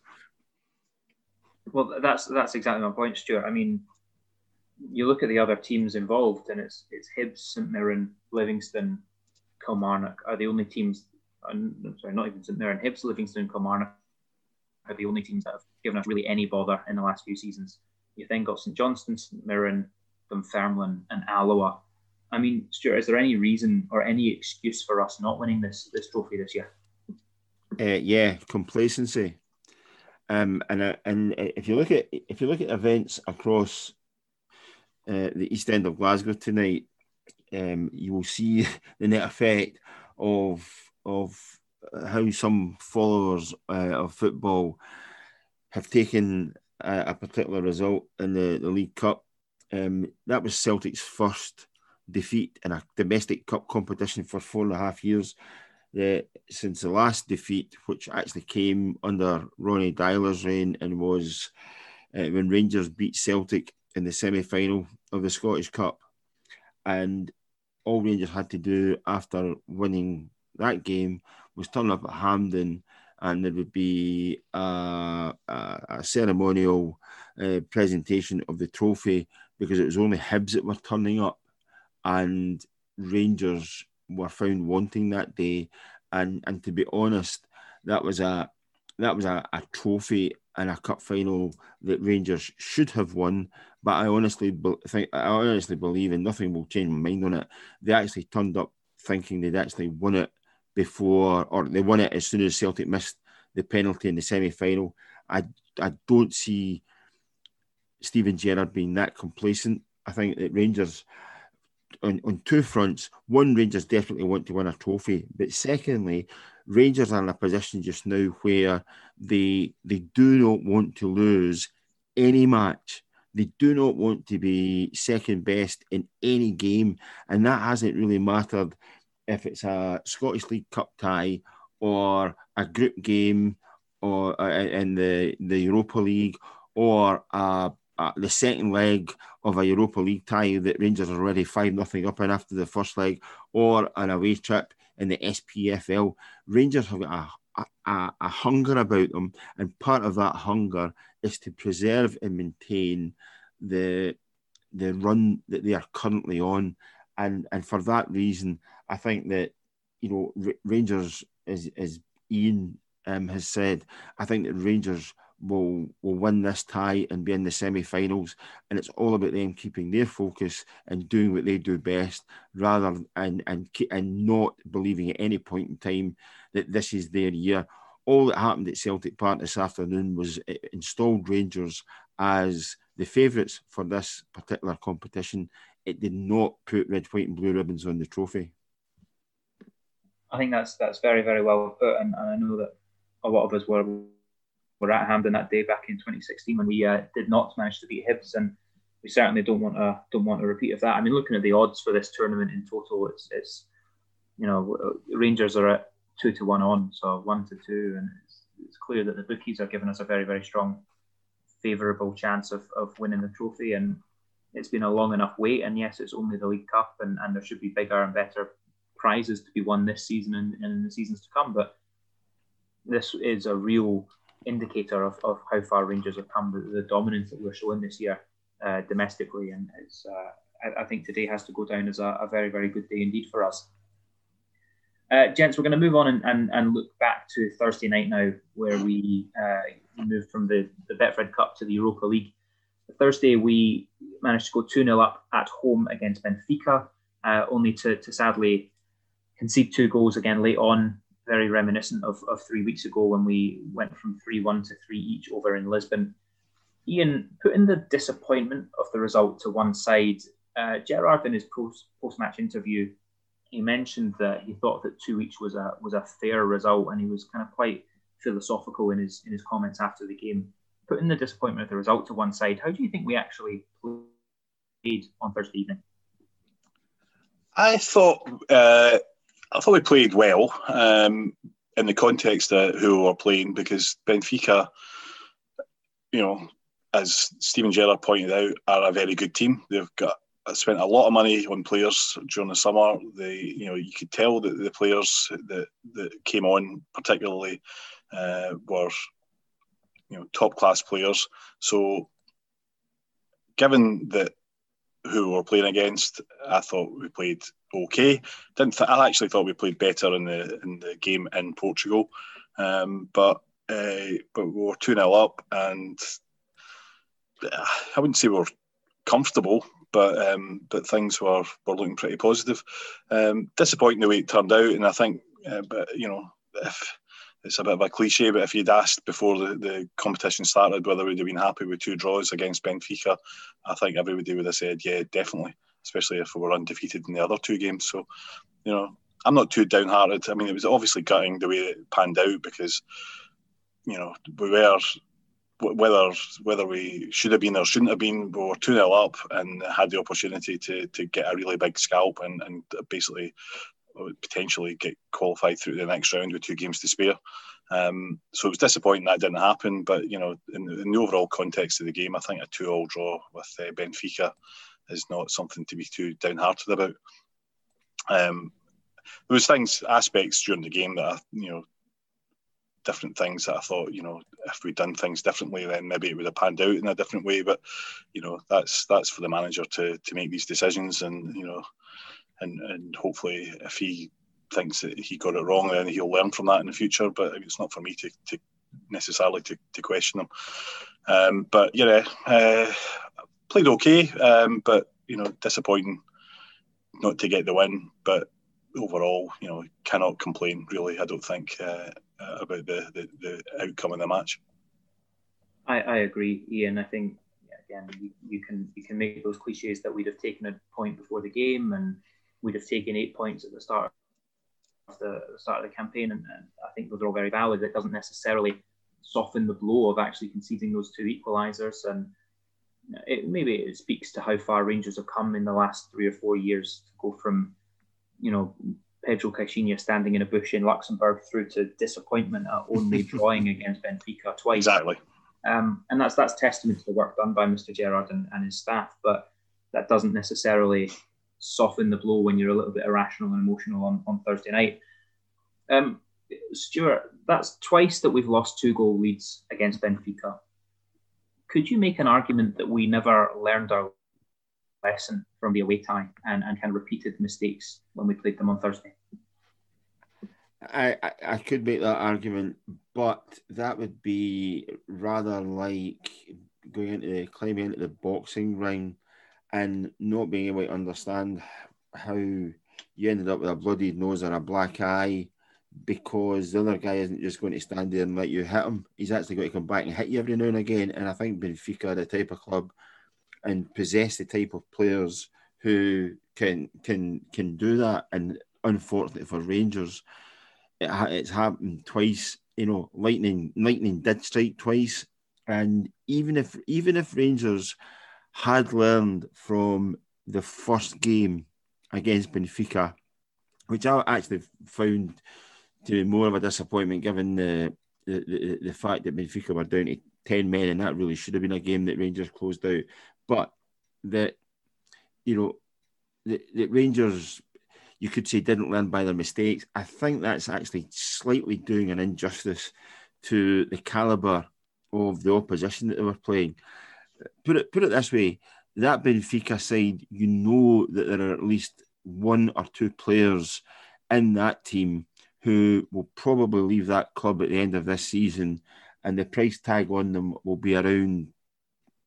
Well, that's that's exactly my point, Stuart. I mean, you look at the other teams involved, and it's it's Hibs, St Mirren, Livingston, Kilmarnock are the only teams. I'm sorry, not even St Mirren, Hibs, Livingston, Kilmarnock are the only teams that have given us really any bother in the last few seasons. You then got St Johnstone, St Mirren, Dunfermline, and Alloa. I mean, Stuart, is there any reason or any excuse for us not winning this this trophy this year? Uh, yeah, complacency. Um, and uh, and if you look at if you look at events across uh, the east end of Glasgow tonight, um, you will see the net effect of of how some followers uh, of football have taken a, a, particular result in the, the League Cup. Um, that was Celtic's first defeat in a domestic cup competition for four and a half years uh, since the last defeat, which actually came under Ronny Deila's reign and was uh, when Rangers beat Celtic in the semi final of the Scottish Cup. And all Rangers had to do after winning that game was turn up at Hampden and there would be a, a, a ceremonial uh, presentation of the trophy because it was only Hibs that were turning up and Rangers were found wanting that day. And and to be honest, that was a that was a, a trophy and a cup final that Rangers should have won. But I honestly be- think I honestly believe, and nothing will change my mind on it. They actually turned up thinking they'd actually won it before, or they won it as soon as Celtic missed the penalty in the semi final. I I don't see Steven Gerrard being that complacent. I think that Rangers on, on two fronts. One, Rangers definitely want to win a trophy, but secondly, Rangers are in a position just now where they they do not want to lose any match. They do not want to be second best in any game, and that hasn't really mattered if it's a Scottish League Cup tie or a group game or uh, in the the Europa League or a uh, the second leg of a Europa League tie that Rangers are already 5 nothing up in after the first leg, or an away trip in the SPFL. Rangers have got a, a, a hunger about them, and part of that hunger is to preserve and maintain the the run that they are currently on. And, and for that reason, I think that you know Rangers, as, as Ian um, has said, I think that Rangers will will win this tie and be in the semi-finals. And it's all about them keeping their focus and doing what they do best, rather and and and not believing at any point in time that this is their year. All that happened at Celtic Park this afternoon was eh, installed Rangers as the favourites for this particular competition. It did not put red, white, and blue ribbons on the trophy. I think that's that's very very well put, and, and I know that a lot of us were were at Hampden that day back in 2016 when we uh, did not manage to beat Hibs, and we certainly don't want a don't want a repeat of that. I mean, looking at the odds for this tournament in total, it's it's you know Rangers are at two to one on, so one to two, and it's, it's clear that the bookies are giving us a very very strong, favourable chance of, of winning the trophy, and it's been a long enough wait. And yes, it's only the League Cup, and, and there should be bigger and better prizes to be won this season and, and in the seasons to come, but this is a real indicator of, of how far Rangers have come, the, the dominance that we're showing this year uh, domestically. And it's, uh, I, I, think today has to go down as a, a very, very good day indeed for us. Uh, gents, we're going to move on and, and, and, look back to Thursday night now, where we uh, moved from the, the Betfred Cup to the Europa League. Thursday, we managed to go 2 0 up at home against Benfica, uh, only to, to sadly concede two goals again late on very reminiscent of, of three weeks ago when we went from 3 1 to 3 each over in Lisbon. Ian, putting the disappointment of the result to one side, uh, Gerrard in his post post match interview, he mentioned that he thought that two each was a was a fair result, and he was kind of quite philosophical in his in his comments after the game. Putting the disappointment of the result to one side, how do you think we actually played on Thursday evening? I thought uh, I thought we played well um, in the context of who we were playing because Benfica, you know, as Steven Gerrard pointed out, are a very good team. They've got spent a lot of money on players during the summer. They, you know, you could tell that the players that that came on, particularly, uh, were, you know, top class players. So, given that who we were playing against, I thought we played okay. Didn't th- I actually thought we played better in the in the game in Portugal, um, but uh, but we were two 0 up, and I wouldn't say we were comfortable, but um, but things were were looking pretty positive. Um, disappointing the way it turned out, and I think, uh, but you know, if it's a bit of a cliche, but if you'd asked before the, the competition started whether we'd have been happy with two draws against Benfica, I think everybody would have said, yeah, definitely, especially if we were undefeated in the other two games. So, you know, I'm not too downhearted. I mean, it was obviously gutting the way it panned out because, you know, we were whether whether we should have been or shouldn't have been, we were 2 0 up and had the opportunity to to get a really big scalp and, and basically potentially get qualified through the next round with two games to spare. Um, so it was disappointing that didn't happen. But you know, in, in the overall context of the game, I think a two-all draw with uh, Benfica is not something to be too downhearted about. Um, there was things, aspects during the game that I, you know, different things that I thought, you know, if we'd done things differently, then maybe it would have panned out in a different way. But you know, that's that's for the manager to to make these decisions, and you know, and and hopefully if he thinks that he got it wrong, then he'll learn from that in the future. But it's not for me to, to necessarily to, to question him. Um, but yeah, uh, played okay, um, but you know, disappointing not to get the win. But overall, you know, cannot complain really. I don't think uh, about the, the, the outcome of the match. I, I agree, Ian. I think again you, you can you can make those cliches that we'd have taken a point before the game and we'd have taken eight points at the start of the, the start of the campaign, and, and, I think those are all very valid. It doesn't necessarily soften the blow of actually conceding those two equalisers, and it, maybe it speaks to how far Rangers have come in the last three or four years to go from, you know, Pedro Caixinha standing in a bush in Luxembourg through to disappointment at only drawing against Benfica twice. Exactly. Um, and that's that's testament to the work done by Mr. Gerrard and, and his staff, but that doesn't necessarily soften the blow when you're a little bit irrational and emotional on, on Thursday night. Um, Stuart, that's twice that we've lost two goal leads against Benfica. Could you make an argument that we never learned our lesson from the away tie and, and kind of repeated mistakes when we played them on Thursday? I, I, I could make that argument, but that would be rather like going into the, climbing into the boxing ring and not being able to understand how you ended up with a bloodied nose or a black eye because the other guy isn't just going to stand there and let you hit him. He's actually going to come back and hit you every now and again. And I think Benfica are the type of club and possess the type of players who can can can do that. And unfortunately for Rangers, it it's happened twice. You know, lightning lightning did strike twice, and even if even if Rangers had learned from the first game against Benfica, which I actually found to be more of a disappointment given the the, the, the fact that Benfica were down to 10 men and that really should have been a game that Rangers closed out. But that, you know, the, the Rangers, you could say, didn't learn by their mistakes. I think that's actually slightly doing an injustice to the calibre of the opposition that they were playing. Put it, put it this way that Benfica side, you know that there are at least one or two players in that team who will probably leave that club at the end of this season, and the price tag on them will be around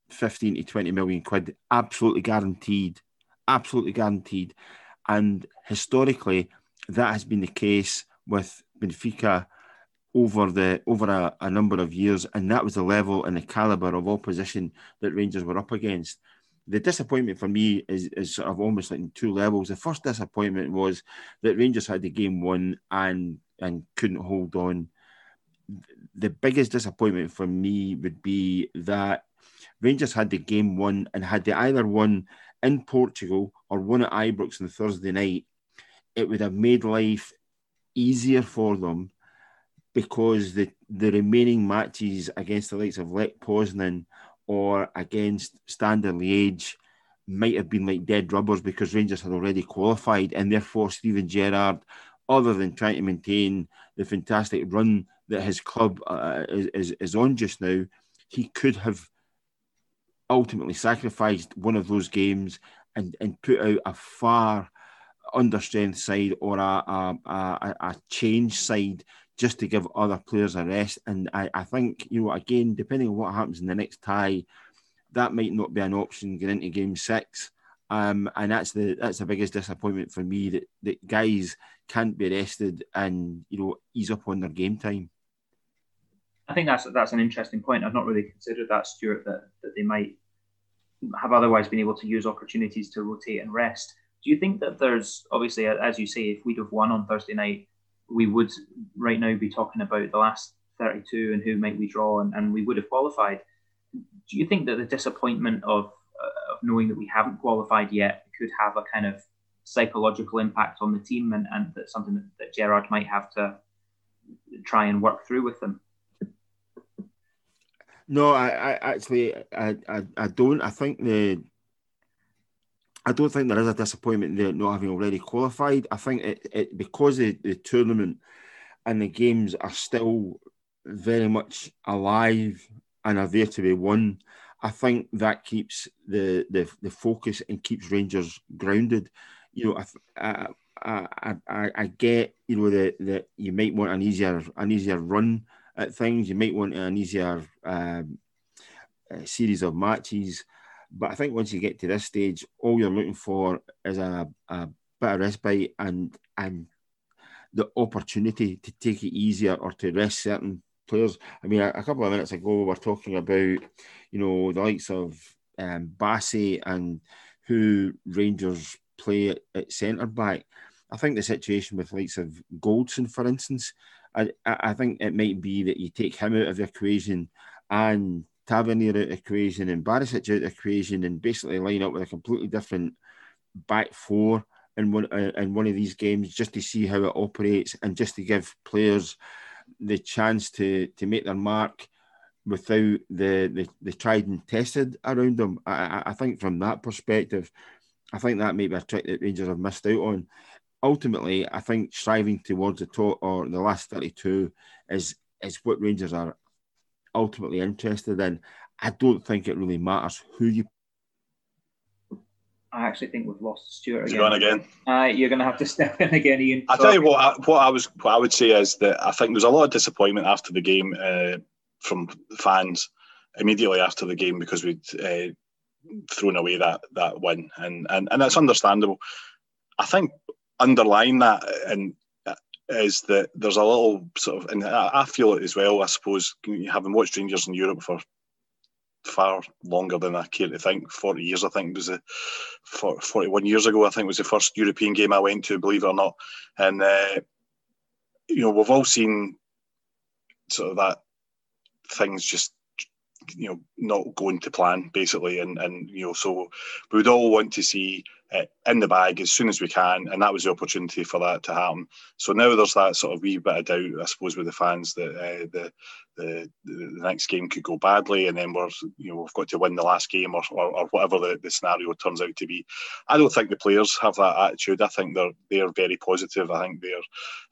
15 to 20 million quid, absolutely guaranteed. Absolutely guaranteed. And historically, that has been the case with Benfica over the over a, a, number of years, and that was the level and the caliber of opposition that Rangers were up against. The disappointment for me is, is sort of almost like in two levels. The first disappointment was that Rangers had the game won and and couldn't hold on. The biggest disappointment for me would be that Rangers had the game won and had they either won in Portugal or won at Ibrox on Thursday night, it would have made life easier for them because the, the remaining matches against the likes of Lech Poznan or against Standard Liège might have been like dead rubbers because Rangers had already qualified and therefore Steven Gerrard, other than trying to maintain the fantastic run that his club uh, is, is, is on just now, he could have ultimately sacrificed one of those games and, and put out a far understrength side or a, a, a, a change side just to give other players a rest. And I, I think, you know, again, depending on what happens in the next tie, that might not be an option going into game six. Um, and that's the that's the biggest disappointment for me that, that guys can't be rested and you know ease up on their game time. I think that's that's an interesting point. I've not really considered that, Stuart, that, that they might have otherwise been able to use opportunities to rotate and rest. Do you think that there's obviously, as you say, if we'd have won on Thursday night, we would right now be talking about the last 32 and who might we draw, and, and we would have qualified. Do you think that the disappointment of, uh, of knowing that we haven't qualified yet could have a kind of psychological impact on the team, and, and that's something that, that Gerrard might have to try and work through with them? No, I, I actually I, I, I don't. I think the I don't think there is a disappointment there not having already qualified. I think it, it because the, the tournament and the games are still very much alive and are there to be won. I think that keeps the the, the focus and keeps Rangers grounded. You know, I I, I, I get you know that that you might want an easier an easier run at things. You might want an easier um, series of matches. But I think once you get to this stage, all you're looking for is a, a bit of respite and and the opportunity to take it easier or to rest certain players. I mean, a, a couple of minutes ago, we were talking about, you know, the likes of um, Bassey and who Rangers play at, at centre back. I think the situation with likes of Goldson, for instance, I, I think it might be that you take him out of the equation and Tavernier out equation and Barisic out equation and basically line up with a completely different back four in one uh, in one of these games just to see how it operates and just to give players the chance to to make their mark without the the, the tried and tested around them. I, I think from that perspective, I think that may be a trick that Rangers have missed out on ultimately, I think striving towards the top or the last 32 is is what Rangers are ultimately interested in. I don't think it really matters who you. I actually think we've lost Stuart He's again. gone again. Uh, you're going to have to step in again, Ian. I tell you what, I, what I was, what I would say is that I think there's a lot of disappointment after the game uh, from fans immediately after the game because we'd uh, thrown away that that win, and and and that's understandable. I think underlying that and is that there's a little sort of, and I feel it as well. I suppose having watched Rangers in Europe for far longer than I care to think. Forty years, I think, was a forty-one years ago. I think was the first European game I went to, believe it or not. And uh, you know, we've all seen sort of that things just you know not going to plan basically. And and you know so we would all want to see it in the bag as soon as we can. And that was the opportunity for that to happen. So now there's that sort of wee bit of doubt i suppose with the fans that uh, the, the the next game could go badly and then we're you know we've got to win the last game or, or, or whatever the, the scenario turns out to be. I don't think the players have that attitude. I think they're they're very positive. I think they're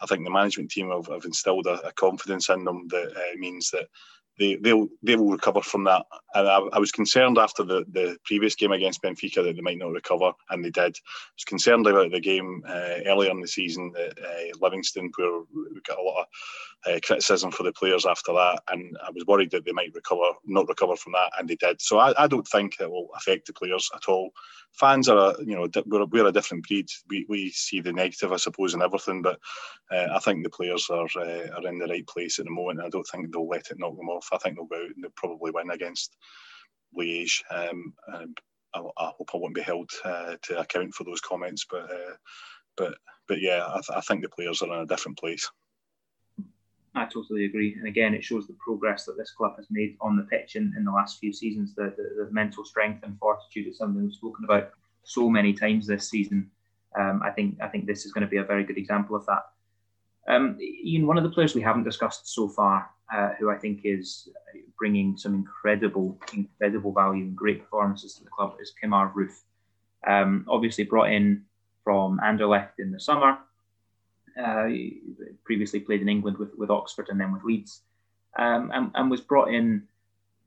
i think the management team have, have instilled a, a confidence in them that uh, means that they they'll they will recover from that. And I, I, was concerned after the, the previous game against Benfica that they might not recover, and they did. I was concerned about the game uh, earlier in the season at uh, Livingston, where we got a lot of uh, criticism for the players after that, and I was worried that they might recover, not recover from that, and they did. So I, I don't think it will affect the players at all. Fans are, a, you know, we're, we're a different breed. We, we see the negative, I suppose, in everything, but uh, I think the players are uh, are in the right place at the moment. I don't think they'll let it knock them off. I think they'll go out and they'll probably win against Liège. Um, I, I, hope I won't be held uh, to account for those comments, but uh, but but yeah, I, th- I think the players are in a different place. I totally agree. And again, it shows the progress that this club has made on the pitch in, in the last few seasons. The, the, the mental strength and fortitude is something we've spoken about so many times this season. Um, I think I think this is going to be a very good example of that. Um, Ian, one of the players we haven't discussed so far, uh, who I think is bringing some incredible, incredible value and great performances to the club, is Kemar Roofe. Um, obviously brought in from Anderlecht in the summer. Uh, previously played in England with, with Oxford and then with Leeds, um, and, and, was brought in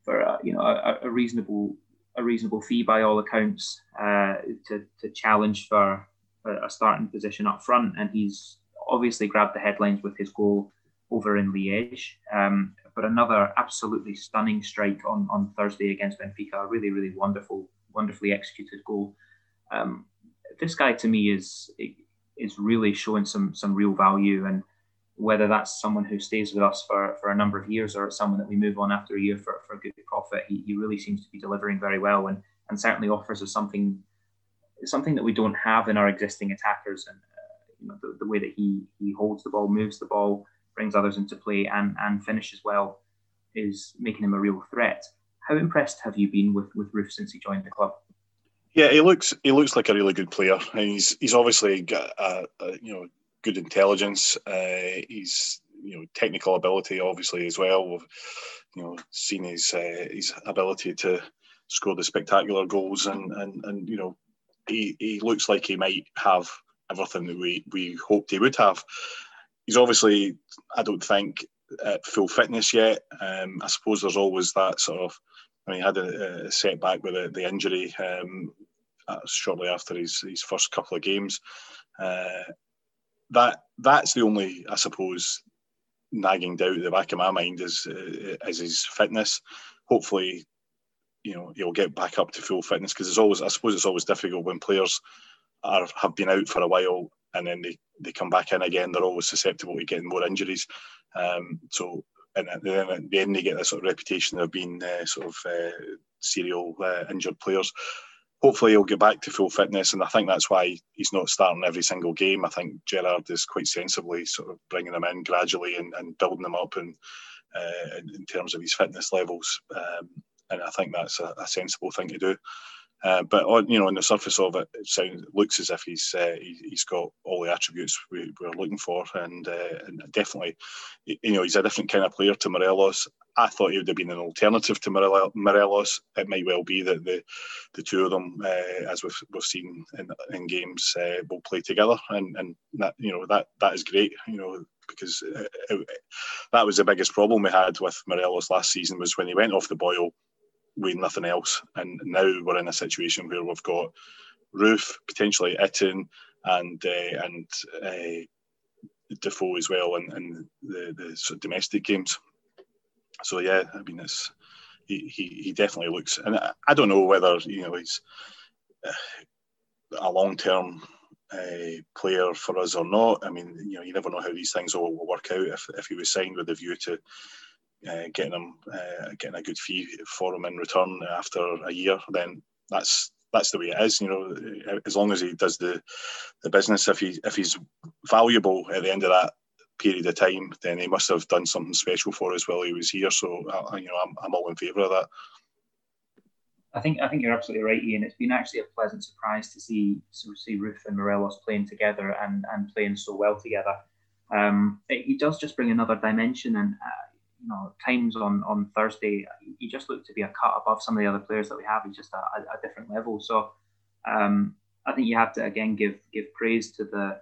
for a, you know a, a, reasonable a reasonable fee by all accounts uh, to, to challenge for, a starting position up front, and he's obviously grabbed the headlines with his goal over in Liège. Um, but another absolutely stunning strike on, on Thursday against Benfica, a really really wonderful, wonderfully executed goal. Um, this guy to me is is really showing some some real value and whether that's someone who stays with us for, for a number of years or someone that we move on after a year for, for a good profit, he, he really seems to be delivering very well and, and certainly offers us something something that we don't have in our existing attackers and you know the, the, way that he he holds the ball, moves the ball, brings others into play and and finishes well is making him a real threat. How impressed have you been with with Roofe since he joined the club? Yeah, he looks he looks like a really good player, and he's he's obviously got a, a you know good intelligence. Uh, he's you know technical ability obviously as well. We've you know seen his uh, his ability to score the spectacular goals, and and and you know he he looks like he might have everything that we we hoped he would have. He's obviously I don't think at full fitness yet. Um, I suppose there's always that sort of I mean, he had a, a setback with the, the injury um, uh, shortly after his, his first couple of games. Uh, that that's the only, I suppose, nagging doubt at the back of my mind is uh, is his fitness. Hopefully, you know he'll get back up to full fitness because it's always, I suppose, it's always difficult when players are have been out for a while and then they, they come back in again. They're always susceptible to getting more injuries. Um, so and then at the end they get this sort of reputation of being uh, sort of uh, serial uh, injured players. Hopefully he'll get back to full fitness, and I think that's why he's not starting every single game. I think Gerrard is quite sensibly sort of bringing him in gradually and, and building him up uh, in, in, terms of his fitness levels. Um, and I think that's a, a sensible thing to do. Uh, but on you know on the surface of it, it sounds looks as if he's uh, he, has got all the attributes we, are looking for, and, uh, and definitely, you know, he's a different kind of player to Morelos. I thought he would have been an alternative to Morelos. It may well be that the the two of them, uh, as we've, we've seen in, in games, uh, will play together, and and that you know that that is great. You know because it, it, that was the biggest problem we had with Morelos last season was when he went off the boil with nothing else. And now we're in a situation where we've got Roofe, potentially Itten, and uh, and uh, Defoe as well, and, and the the sort of domestic games. So yeah, I mean it's he, he, he definitely looks, and I, I don't know whether you know he's uh, a long term uh, player for us or not. I mean, you know, you never know how these things all will work out. If, if he was signed with a view to uh, getting him uh, getting a good fee for him in return after a year, then that's that's the way it is. You know, as long as he does the the business, if he if he's valuable at the end of that period of time, then he must have done something special for us while he was here. So, uh, you know, I'm, I'm all in favour of that. I think I think you're absolutely right, Ian. It's been actually a pleasant surprise to see to see Roofe and Morelos playing together and, and playing so well together. Um, it, he does just bring another dimension, and uh, you know, times on on Thursday, he just looked to be a cut above some of the other players that we have. He's just a, a different level. So um, I think you have to again give give praise to the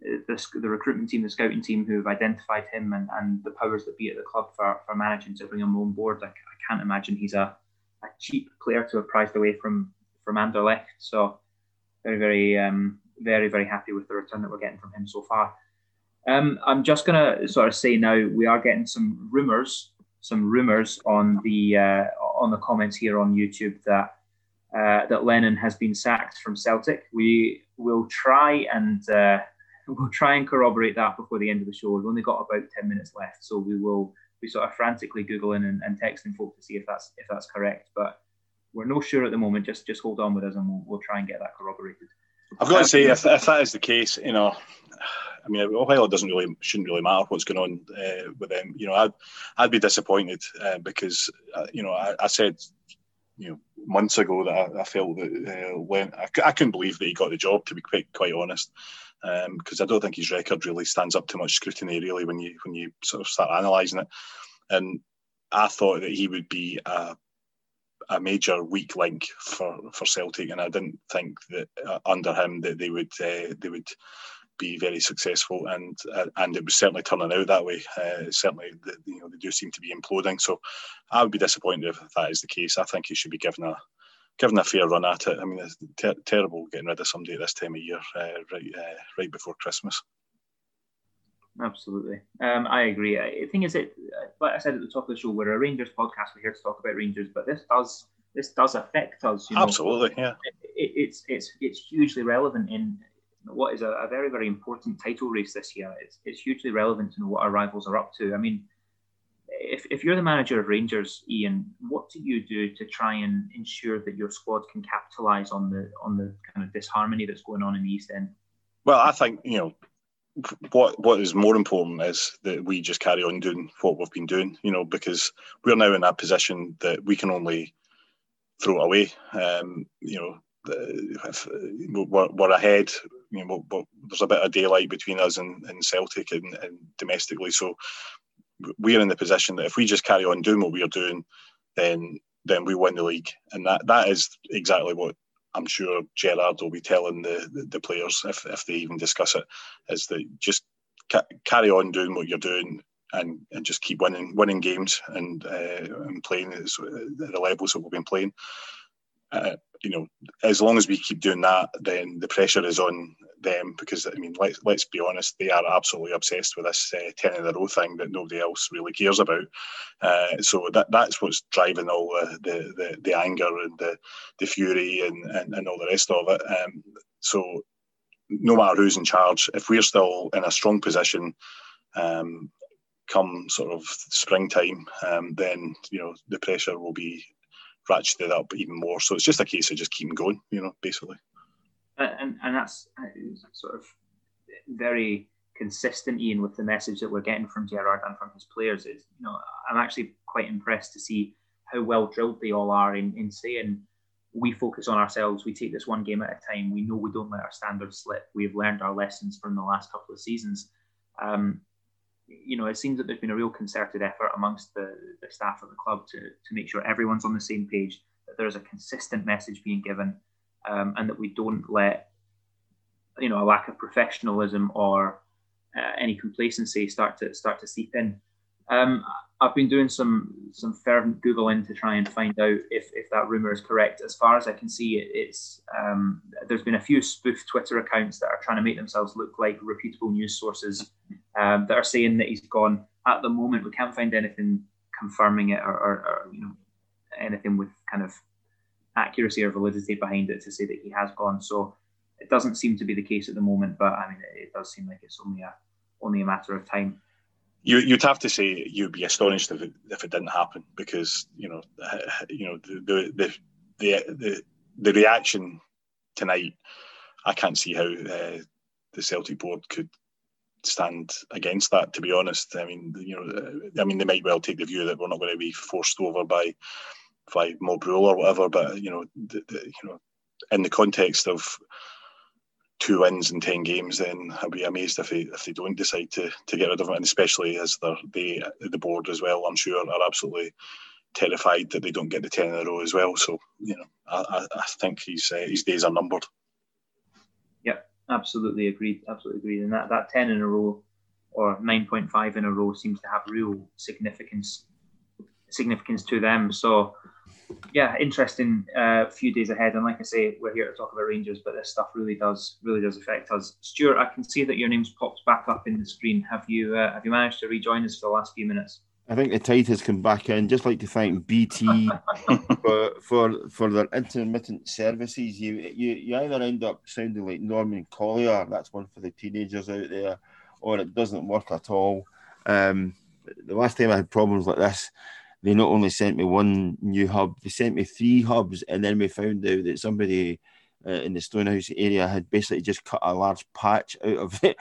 the, the recruitment team, the scouting team who have identified him and, and the powers that be at the club for, for managing to bring him on board. I, I can't imagine he's a, a cheap player to have prized away from from Anderlecht. So very, very, um, very, very happy with the return that we're getting from him so far. Um, I'm just going to sort of say now we are getting some rumours, some rumours on the uh, on the comments here on YouTube that uh, that Lennon has been sacked from Celtic. We will try and uh, we'll try and corroborate that before the end of the show. We've only got about ten minutes left, so we will be sort of frantically googling and, and texting folk to see if that's if that's correct. But we're no sure at the moment. Just just hold on with us, and we'll, we'll try and get that corroborated. I've got to say, if, if that is the case, you know, I mean, while it doesn't really shouldn't really matter what's going on uh, with them, you know, I'd I'd be disappointed uh, because uh, you know I, I, said you know months ago that I, I felt that uh, when I, I, couldn't believe that he got the job to be quite quite honest because um, I don't think his record really stands up to much scrutiny really when you when you sort of start analysing it, and I thought that he would be a a major weak link for, for Celtic, and I didn't think that uh, under him that they would uh, they would be very successful, and uh, and it was certainly turning out that way. Uh, certainly, the, you know, they do seem to be imploding. So, I would be disappointed if that is the case. I think he should be given a given a fair run at it. I mean, it's ter- terrible getting rid of somebody at this time of year, uh, right uh, right before Christmas. Absolutely, um, I agree. The thing is, it like I said at the top of the show, we're a Rangers podcast. We're here to talk about Rangers, but this does this does affect us. You know? Absolutely, yeah. It, it, it's it's it's hugely relevant in what is a, a, very, very important title race this year. It's, it's hugely relevant to know what our rivals are up to. I mean, if, if you're the manager of Rangers, Ian, what do you do to try and ensure that your squad can capitalise on the on the kind of disharmony that's going on in the East End? Well, I think you know what what is more important is that we just carry on doing what we've been doing. You know, because we're now in that position that we can only throw away. Um, you know, if we're, we're ahead you know, there's a bit of daylight between us and, and Celtic and, and, domestically. So we're in the position that if we just carry on doing what we're doing, then then we win the league, and that that is exactly what I'm sure Gerrard will be telling the, the, the players if, if they even discuss it, is that just ca- carry on doing what you're doing and, and just keep winning winning games and uh, and playing at the levels that we've been playing. Uh, you know, as long as we keep doing that, then the pressure is on them because I mean, let's let's be honest, they are absolutely obsessed with this uh, ten in a row thing that nobody else really cares about. Uh, so that that's what's driving all the the, the, the anger and the the fury and, and, and all the rest of it. Um, so no matter who's in charge, if we're still in a strong position. Um, come sort of springtime, um, then you know the pressure will be ratcheted it up even more. So it's just a case of just keeping going, you know, basically. And and that's sort of very consistent, Ian, with the message that we're getting from Gerrard and from his players. Is you know, I'm actually quite impressed to see how well drilled they all are in, in saying we focus on ourselves. We take this one game at a time. We know we don't let our standards slip. We've learned our lessons from the last couple of seasons. Um, you know, it seems that there's been a real concerted effort amongst the, the staff of the club to, to make sure everyone's on the same page, that there's a consistent message being given, um, and that we don't let, you know, a lack of professionalism or uh, any complacency start to start to seep in. Um, I've been doing some some fervent googling to try and find out if, if that rumor is correct. As far as I can see, it, it's um, there's been a few spoof Twitter accounts that are trying to make themselves look like reputable news sources um, that are saying that he's gone. At the moment, we can't find anything confirming it or, or, or you know anything with kind of accuracy or validity behind it to say that he has gone. So it doesn't seem to be the case at the moment, but I mean, it, it does seem like it's only a only a matter of time. You, you'd have to say you'd be astonished if it, if it didn't happen because you know you know the the the the, the reaction tonight. I can't see how uh, the Celtic board could stand against that. To be honest, I mean you know I mean they might well take the view that we're not going to be forced over by by mob rule or whatever, but you know the, the, you know in the context of two wins in ten games, then I'd be amazed if they if they don't decide to to get rid of him, and especially as they the board as well. I'm sure are absolutely terrified that they don't get the ten in a row as well. So you know, I, I think his uh, his days are numbered. Absolutely agreed. Absolutely agreed. And that that ten in a row or nine point five in a row seems to have real significance significance to them. So yeah, interesting uh, few days ahead. And like I say, we're here to talk about Rangers, but this stuff really does really does affect us. Stuart, I can see that your name's popped back up in the screen. Have you uh, have you managed to rejoin us for the last few minutes? I think the tide has come back in. Just like to thank BT for, for for their intermittent services. You, you you either end up sounding like Norman Collier, that's one for the teenagers out there, or it doesn't work at all. Um, the last time I had problems like this, they not only sent me one new hub, they sent me three hubs, and then we found out that somebody uh, in the Stonehouse area had basically just cut a large patch out of the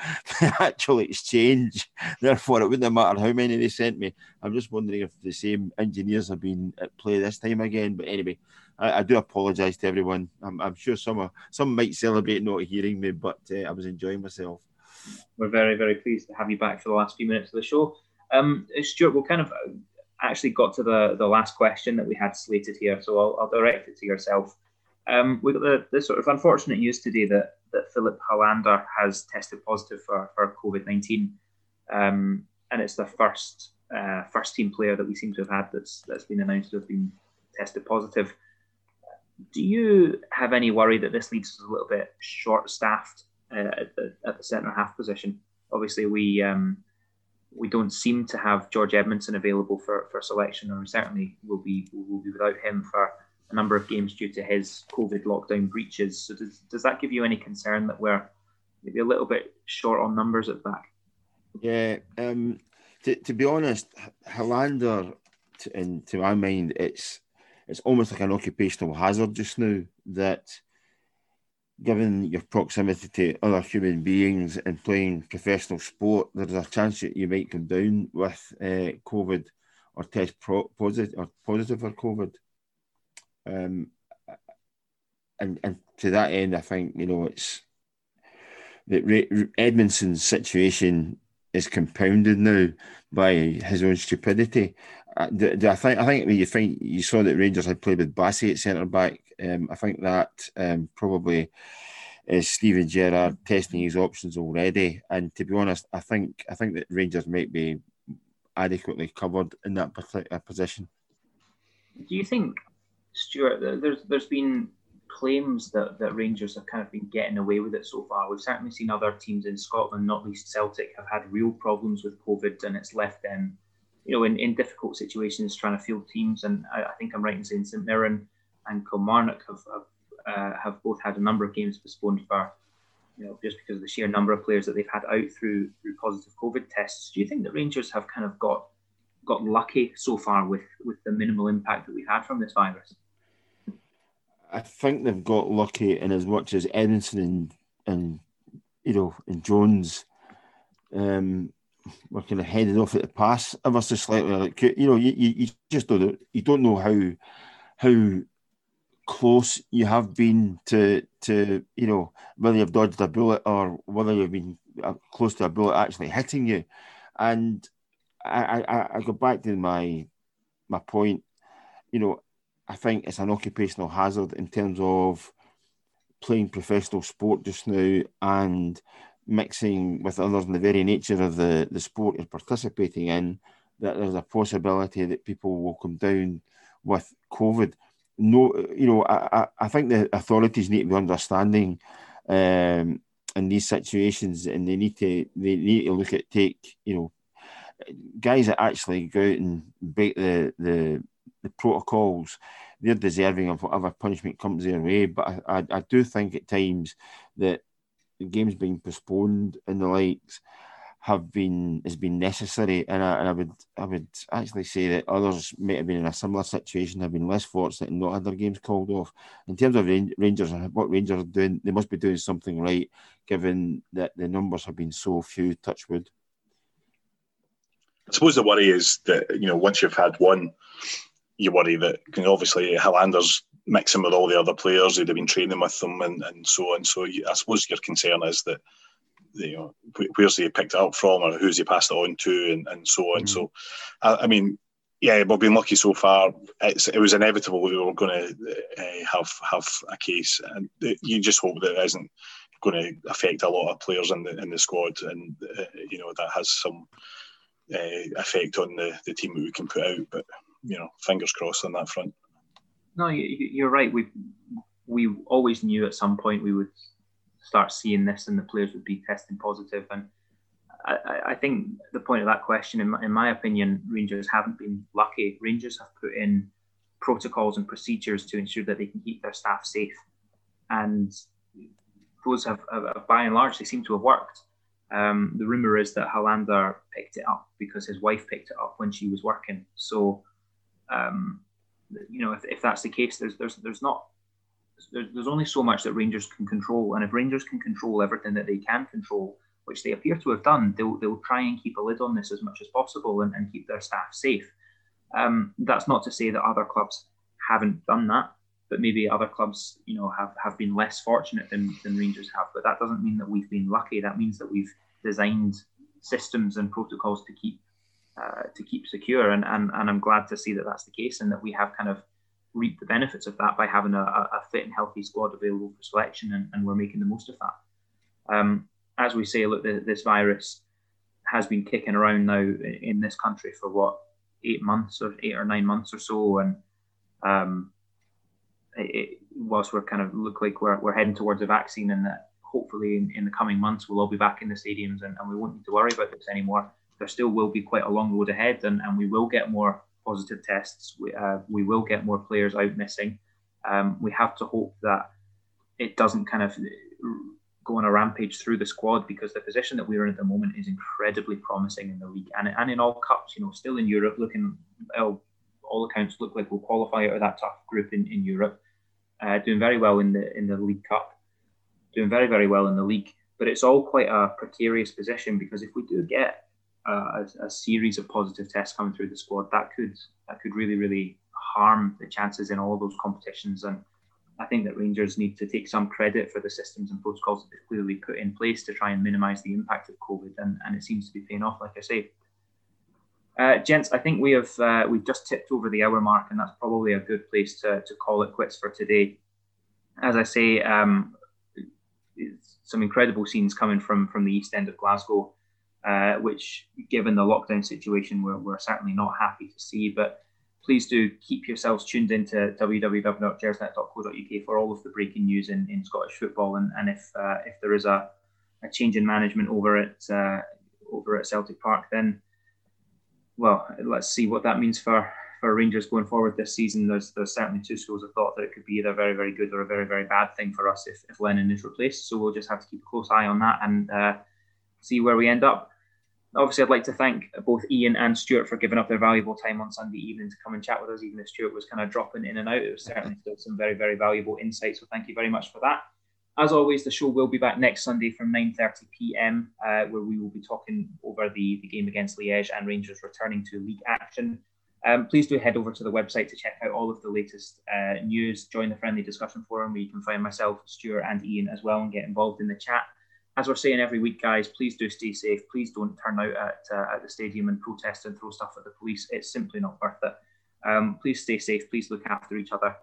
actual exchange. Therefore, it wouldn't matter how many they sent me. I'm just wondering if the same engineers have been at play this time again. But anyway, I, I do apologise to everyone. I'm, I'm, sure some some might celebrate not hearing me, but uh, I was enjoying myself. We're very very pleased to have you back for the last few minutes of the show. Um, Stuart, we'll kind of actually got to the, the last question that we had slated here, so I'll, I'll direct it to yourself. Um, we got the, the sort of unfortunate news today that, that Filip Helander has tested positive for, for COVID 19. Um, and it's the first uh, first team player that we seem to have had that's, that's been announced to have been tested positive. Do you have any worry that this leaves us a little bit short staffed uh, at the, at the centre half position? Obviously, we um, we don't seem to have George Edmundson available for, for selection, or certainly will be will be without him for a number of games due to his COVID lockdown breaches. So does, does that give you any concern that we're maybe a little bit short on numbers at back? Yeah, um, to, to be honest, Helander, to, in, to my mind, it's it's almost like an occupational hazard just now that given your proximity to other human beings and playing professional sport, there's a chance that you might come down with uh, COVID or test pro- positive or positive for COVID. Um, and and to that end, I think you know it's that Edmundson's situation is compounded now by his own stupidity. Uh, do, do I think I think you think you saw that Rangers had played with Bassey at centre back um, I think that um, probably is Steven Gerrard testing his options already. And to be honest, I think I think that Rangers might be adequately covered in that particular position. Do you think, Stuart? There's there's been claims that, that Rangers have kind of been getting away with it so far. We've certainly seen other teams in Scotland, not least Celtic, have had real problems with COVID, and it's left them, you know, in, in difficult situations trying to field teams. And I, I think I'm right in saying St Mirren and Kilmarnock have have, uh, have both had a number of games postponed for, you know, just because of the sheer number of players that they've had out through through positive COVID tests. Do you think that Rangers have kind of got got lucky so far with with the minimal impact that we've had from this virus? I think they've got lucky in as much as Edmundson and and you know and Jones um, were kind of headed off at the pass ever so slightly. Like you know, you, you just don't you don't know how how close you have been to to you know whether you've dodged a bullet or whether you've been uh, close to a bullet actually hitting you and I, I, I go back to my my point you know I think it's an occupational hazard in terms of playing professional sport just now and mixing with others in the very nature of the, the sport you're participating in that there's a possibility that people will come down with COVID. No, you know, I, I think the authorities need to be understanding um, in these situations, and they need to they need to look at take you know guys that actually go out and break the the, the protocols. They're deserving of whatever punishment comes their way. But I, I, I do think at times that the games being postponed and the likes have been has been necessary, and I, and I would I would actually say that others may have been in a similar situation, have been less fortunate and not had their games called off. In terms of Rangers, and what Rangers are doing, they must be doing something right, given that the numbers have been so few. Touchwood. I suppose the worry is that you know once you've had one, you worry that you know, obviously Helander's mixing with all the other players who'd have been training with them and, and so on. So I suppose your concern is that you know, where's he picked it up from or who's he passed it on to and, and so on. Mm. So, I, I, mean, yeah, we've been lucky so far. It's, it was inevitable we were going to uh, have have a case, and you just hope that it isn't going to affect a lot of players in the in the squad, and uh, you know that has some uh, effect on the, the team that we can put out. But you know, fingers crossed on that front. No, you're right. We we always knew at some point we would start seeing this and the players would be testing positive. And I, I think the point of that question, in my, in my opinion, Rangers haven't been lucky. Rangers have put in protocols and procedures to ensure that they can keep their staff safe. And those have, have by and large, they seem to have worked. Um, the rumor is that Helander picked it up because his wife picked it up when she was working. So, um, you know, if, if that's the case, there's there's there's not there's, there's only so much that Rangers can control, and if Rangers can control everything that they can control, which they appear to have done, they'll they'll try and keep a lid on this as much as possible and, and keep their staff safe. Um, that's not to say that other clubs haven't done that, but maybe other clubs, you know, have, have been less fortunate than, than Rangers have. But that doesn't mean that we've been lucky. That means that we've designed systems and protocols to keep uh, to keep secure. And, and and I'm glad to see that that's the case, and that we have kind of reaped the benefits of that by having a, a fit and healthy squad available for selection, and, and we're making the most of that. Um, as we say, look, the, this virus has been kicking around now in this country for what eight months or eight or nine months or so, and um, it, whilst we're kind of look like we're, we're heading towards a vaccine, and that hopefully in, in the coming months we'll all be back in the stadiums and, and we won't need to worry about this anymore. There still will be quite a long road ahead, and, and we will get more positive tests. We, uh, we will get more players out missing. Um, we have to hope that it doesn't kind of go on a rampage through the squad because the position that we're in at the moment is incredibly promising in the league and, and in all cups. You know, still in Europe, looking well, all accounts look like we'll qualify out of that tough group in, in Europe. Uh, doing very well in the in the League Cup, doing very very well in the league. But it's all quite a precarious position because if we do get a, a, series of positive tests coming through the squad, that could that could really really harm the chances in all those competitions. And I think that Rangers need to take some credit for the systems and protocols that they've clearly put in place to try and minimise the impact of COVID, and, and it seems to be paying off, like I say. Uh, gents, I think we have uh, we've just tipped over the hour mark, and that's probably a good place to, to call it quits for today. As I say, um, some incredible scenes coming from from the east end of Glasgow uh, which, given the lockdown situation, we're, we're certainly not happy to see. But please do keep yourselves tuned into www.gersnet.co.uk for all of the breaking news in, in Scottish football. And, and if uh, if there is a, a change in management over at uh, over at Celtic Park, then well, let's see what that means for for Rangers going forward this season. There's there's certainly two schools of thought that it could be either very very good or a very very bad thing for us if, if Lennon is replaced. So we'll just have to keep a close eye on that and uh, see where we end up obviously, I'd like to thank both Ian and Stuart for giving up their valuable time on Sunday evening to come and chat with us, even if Stuart was kind of dropping in and out. It was certainly still some very, very valuable insight. So thank you very much for that. As always, the show will be back next Sunday from 9.30 p.m., uh, where we will be talking over the, the game against Liège and Rangers returning to league action. Um, please do head over to the website to check out all of the latest uh, news. Join the friendly discussion forum where you can find myself, Stuart, and Ian as well and get involved in the chat as we're saying every week, guys, please do stay safe. Please don't turn out at, uh, at the stadium and protest and throw stuff at the police. It's simply not worth it. Um, please stay safe. Please look after each other.